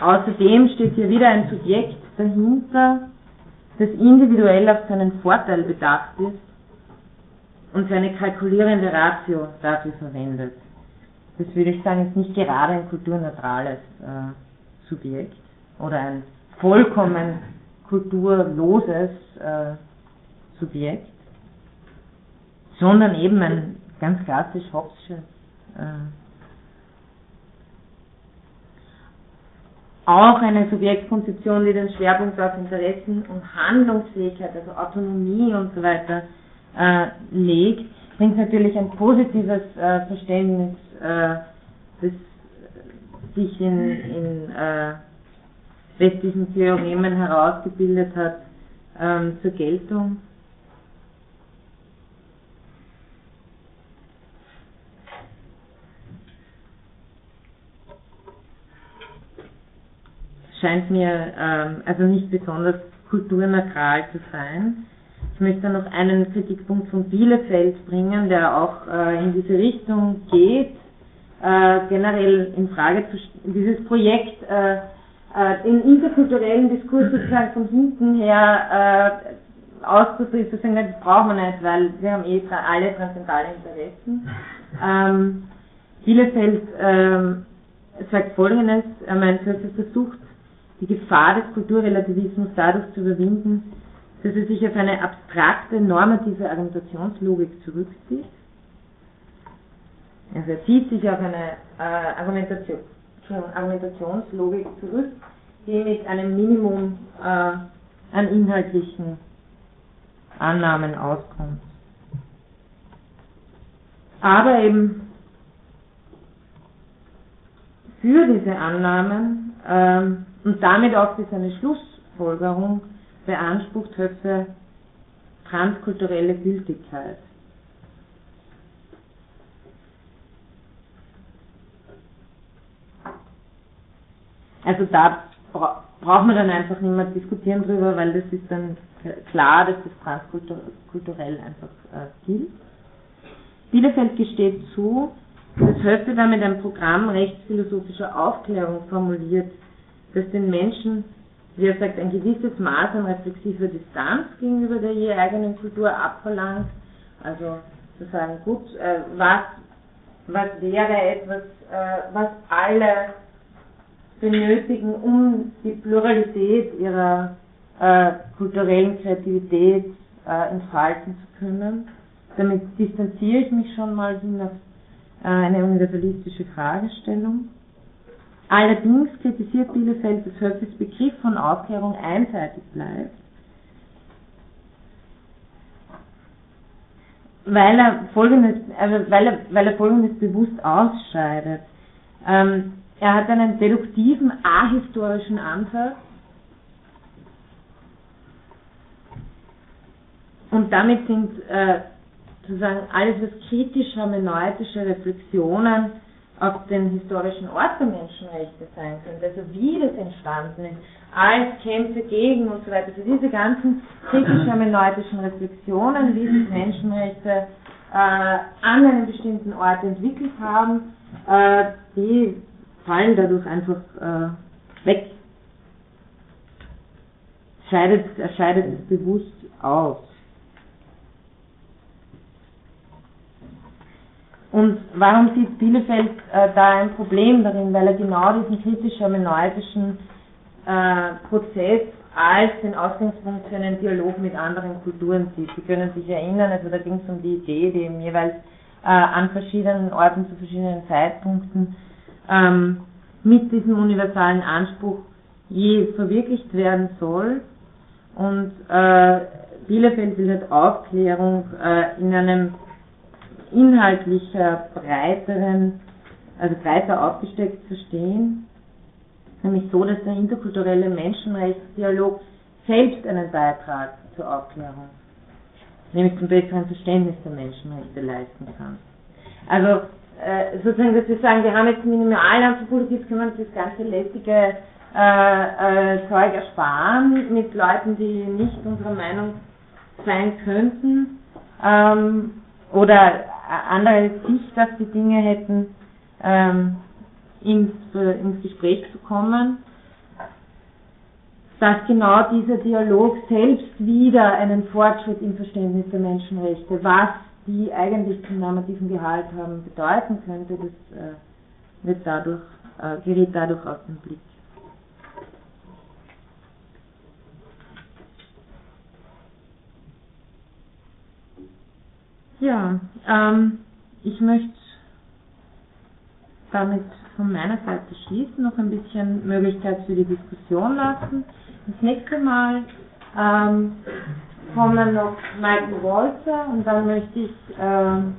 außerdem steht hier wieder ein Subjekt dahinter, das individuell auf seinen Vorteil bedacht ist und seine kalkulierende Ratio dafür verwendet. Das würde ich sagen, ist nicht gerade ein kulturneutrales äh, Subjekt oder ein vollkommen kulturloses äh, Subjekt, sondern eben ein ganz klassisch Hobbesches äh, auch eine Subjektkonzeption, die den Schwerpunkt auf Interessen und Handlungsfähigkeit, also Autonomie und so weiter äh, legt, bringt natürlich ein positives äh, Verständnis, äh, das sich in, in äh, westlichen Theoremen herausgebildet hat, ähm, zur Geltung. scheint mir ähm, also nicht besonders kulturneutral zu sein. Ich möchte noch einen Kritikpunkt von Bielefeld bringen, der auch äh, in diese Richtung geht, äh, generell in Frage zu dieses Projekt äh, äh, den interkulturellen Diskurs sozusagen von hinten her äh, auszutreten, zu sagen, das brauchen wir nicht, weil wir haben eh alle transzendentale Interessen. (laughs) Ähm, Bielefeld ähm, sagt folgendes, er meint, er versucht die Gefahr des Kulturrelativismus dadurch zu überwinden, dass er sich auf eine abstrakte normative Argumentationslogik zurückzieht. Also er zieht sich auf eine äh, Argumentation, Argumentationslogik zurück, die mit einem Minimum äh, an inhaltlichen Annahmen auskommt. Aber eben für diese Annahmen ähm, und damit auch für seine Schlussfolgerung beansprucht Höffe transkulturelle Gültigkeit. Also da bra braucht man dann einfach nicht mehr diskutieren drüber, weil das ist dann klar, dass das transkulturell einfach äh, gilt. Bielefeld gesteht zu, dass Höffe damit ein Programm rechtsphilosophischer Aufklärung formuliert, das den Menschen, wie er sagt, ein gewisses Maß an reflexiver Distanz gegenüber der je eigenen Kultur abverlangt. Also zu sagen, gut, äh, was, was wäre etwas, äh, was alle benötigen, um die Pluralität ihrer äh, kulturellen Kreativität äh, entfalten zu können. Damit distanziere ich mich schon mal hin auf äh, eine universalistische Fragestellung. Allerdings kritisiert Bielefeld, dass Höffels Begriff von Aufklärung einseitig bleibt, weil er folgendes, also weil er, weil er folgendes bewusst ausscheidet. Ähm, er hat einen deduktiven, ahistorischen Ansatz und damit sind äh, sozusagen alles, was kritisch hermeneutische Reflexionen auf den historischen Ort der Menschenrechte sein könnte, also wie das entstanden ist, als Kämpfe gegen und so weiter, für diese ganzen kritisch hermeneutischen (clears throat) Reflexionen, wie sich Menschenrechte äh, an einem bestimmten Ort entwickelt haben, äh, die fallen dadurch einfach äh, weg. Scheidet, er es bewusst aus. Und warum sieht Bielefeld äh, da ein Problem darin? Weil er genau diesen kritisch-hermeneutischen äh, Prozess als den Ausgangspunkt für einen Dialog mit anderen Kulturen sieht. Sie können sich erinnern, also da ging es um die Idee, die jeweils äh, an verschiedenen Orten zu verschiedenen Zeitpunkten ähm, mit diesem universalen Anspruch je verwirklicht werden soll. Und äh, Bielefeld will halt Aufklärung äh, in einem inhaltlicher, breiteren, also breiter aufgesteckt verstehen, nämlich so, dass der interkulturelle Menschenrechtsdialog selbst einen Beitrag zur Aufklärung, nämlich zum besseren Verständnis der Menschenrechte leisten kann. Also äh, sozusagen, dass wir sagen, wir haben jetzt Minimalanthropologie, jetzt können wir uns das ganze lästige äh, äh, Zeug ersparen mit Leuten, die nicht unserer Meinung sein könnten ähm, oder andere Sicht auf die Dinge hätten, ähm, ins, äh, ins Gespräch zu kommen, dass genau dieser Dialog selbst wieder einen Fortschritt im Verständnis der Menschenrechte, was die eigentlich zum normativen Gehalt haben, bedeuten könnte, das äh, wird dadurch, äh, gerät dadurch aus dem Blick. Ja, ähm, ich möchte damit von meiner Seite schließen, noch ein bisschen Möglichkeit für die Diskussion lassen. Das nächste Mal ähm, kommen noch Michael Walter und dann möchte ich ähm,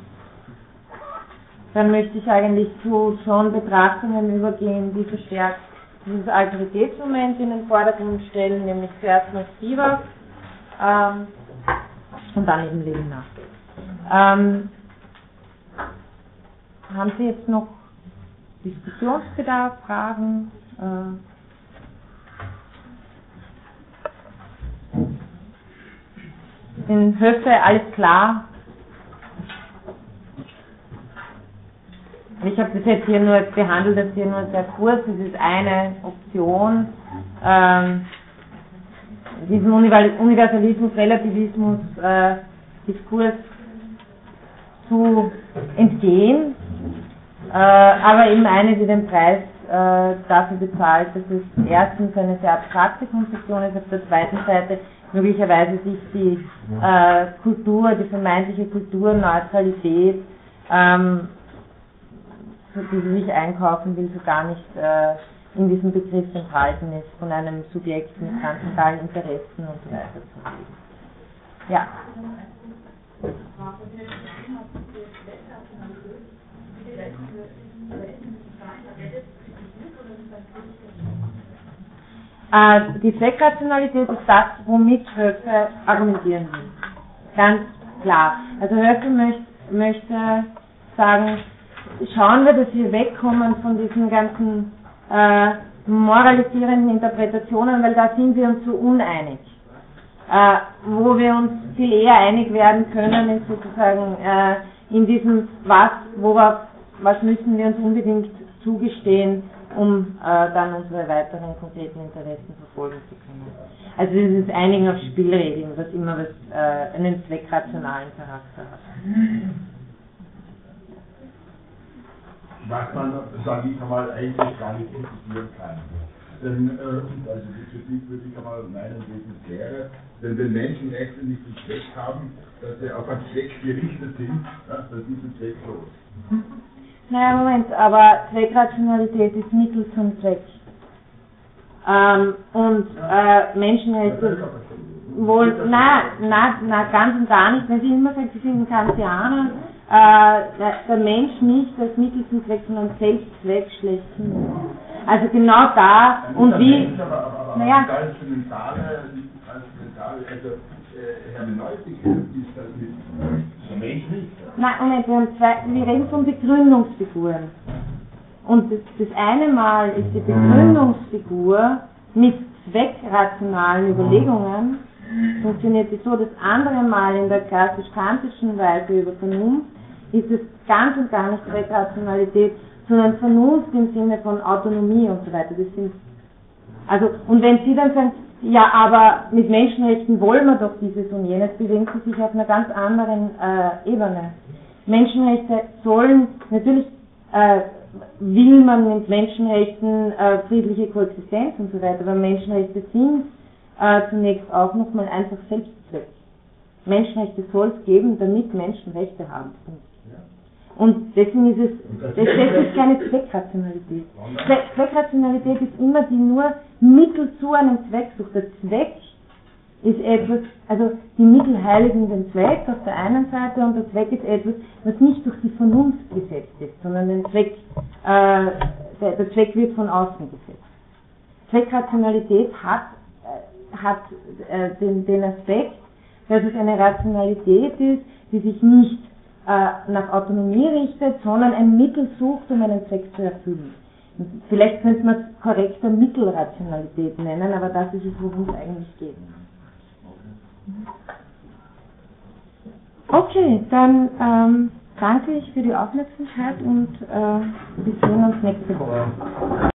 dann möchte ich eigentlich zu schon Betrachtungen übergehen, die verstärkt dieses Autoritätsmoment in den Vordergrund stellen, nämlich zuerst noch Spivak ähm, und dann eben Lena. Ähm, haben Sie jetzt noch Diskussionsbedarf, Fragen? Äh, in Höfe alles klar? Ich habe das jetzt hier nur behandelt, das hier nur sehr kurz. Das ist eine Option, ähm, diesem Universalismus, Relativismus, äh, Diskurs zu entgehen, äh, aber eben eine, die den Preis äh, dafür bezahlt, dass es erstens eine sehr abstrakte Konzeption ist, auf der zweiten Seite möglicherweise sich die äh, Kultur, die vermeintliche Kulturneutralität, ähm, die sie sich einkaufen will, so gar nicht äh, in diesem Begriff enthalten ist, von einem Subjekt mit transzendentalen Interessen und so weiter zu reden. Ja. Äh, die Zweckrationalität ist das, womit Höfe argumentieren will. Ganz klar. Also Höfe möcht, möchte sagen, schauen wir, dass wir wegkommen von diesen ganzen äh, moralisierenden Interpretationen, weil da sind wir uns so uneinig. Äh, wo wir uns viel eher einig werden können, ist sozusagen äh, in diesem, was, worauf, was müssen wir uns unbedingt zugestehen, um äh, dann unsere weiteren konkreten Interessen verfolgen zu können. Also dieses Einigen auf Spielregeln, was immer was, äh, einen zweckrationalen Charakter hat. Was man, sage ich einmal, eigentlich gar nicht kritisieren kann. Denn, äh, also die Kritik würde ich einmal meinen Wesen wäre, denn wenn Menschenrechte nicht den Zweck haben, dass sie auf einen Zweck gerichtet sind, ja, dann sind sie zwecklos. Naja, Moment, aber Zweckrationalität ist Mittel zum Zweck. Ähm, und äh, Menschenrechte wohl, na, na, na, ganz und gar nicht. Wenn Sie immer sagen, Sie sind Kantianer, äh, der, der Mensch nicht als Mittel zum Zweck, sondern Selbstzweck schlechthin. Also genau da und wie, naja, also äh, Hermeneutik ist das mit Nein, Moment, wir, haben zwei, wir reden von Begründungsfiguren. Und das, das eine Mal ist die Begründungsfigur mit zweckrationalen Überlegungen, funktioniert sie so, das andere Mal in der klassisch-kantischen Weise über Vernunft ist es ganz und gar nicht Zweckrationalität, sondern Vernunft im Sinne von Autonomie und so weiter. Das sind also, und wenn Sie dann sagen, ja, aber mit Menschenrechten wollen wir doch dieses und jenes, bewegen sie sich auf einer ganz anderen äh, Ebene. Menschenrechte sollen, natürlich äh, will man mit Menschenrechten äh, friedliche Koexistenz und so weiter, aber Menschenrechte sind äh, zunächst auch nochmal einfach Selbstzweck. Menschenrechte soll es geben, damit Menschen Rechte haben. Und deswegen ist es, das ist keine Zweckrationalität. Zweck, Zweckrationalität ist immer die nur Mittel zu einem Zweck sucht. Der Zweck ist etwas, also die Mittel heiligen den Zweck auf der einen Seite und der Zweck ist etwas, was nicht durch die Vernunft gesetzt ist, sondern den Zweck, äh, der, der Zweck wird von außen gesetzt. Zweckrationalität hat, äh, hat äh, den, den Aspekt, dass es eine Rationalität ist, die sich nicht äh, nach Autonomie richtet, sondern ein Mittel sucht, um einen Zweck zu erfüllen. Vielleicht könnte man es korrekter Mittelrationalität nennen, aber das ist es, worum es eigentlich geht. Okay, dann ähm, danke ich für die Aufmerksamkeit und äh, wir sehen uns nächste Woche.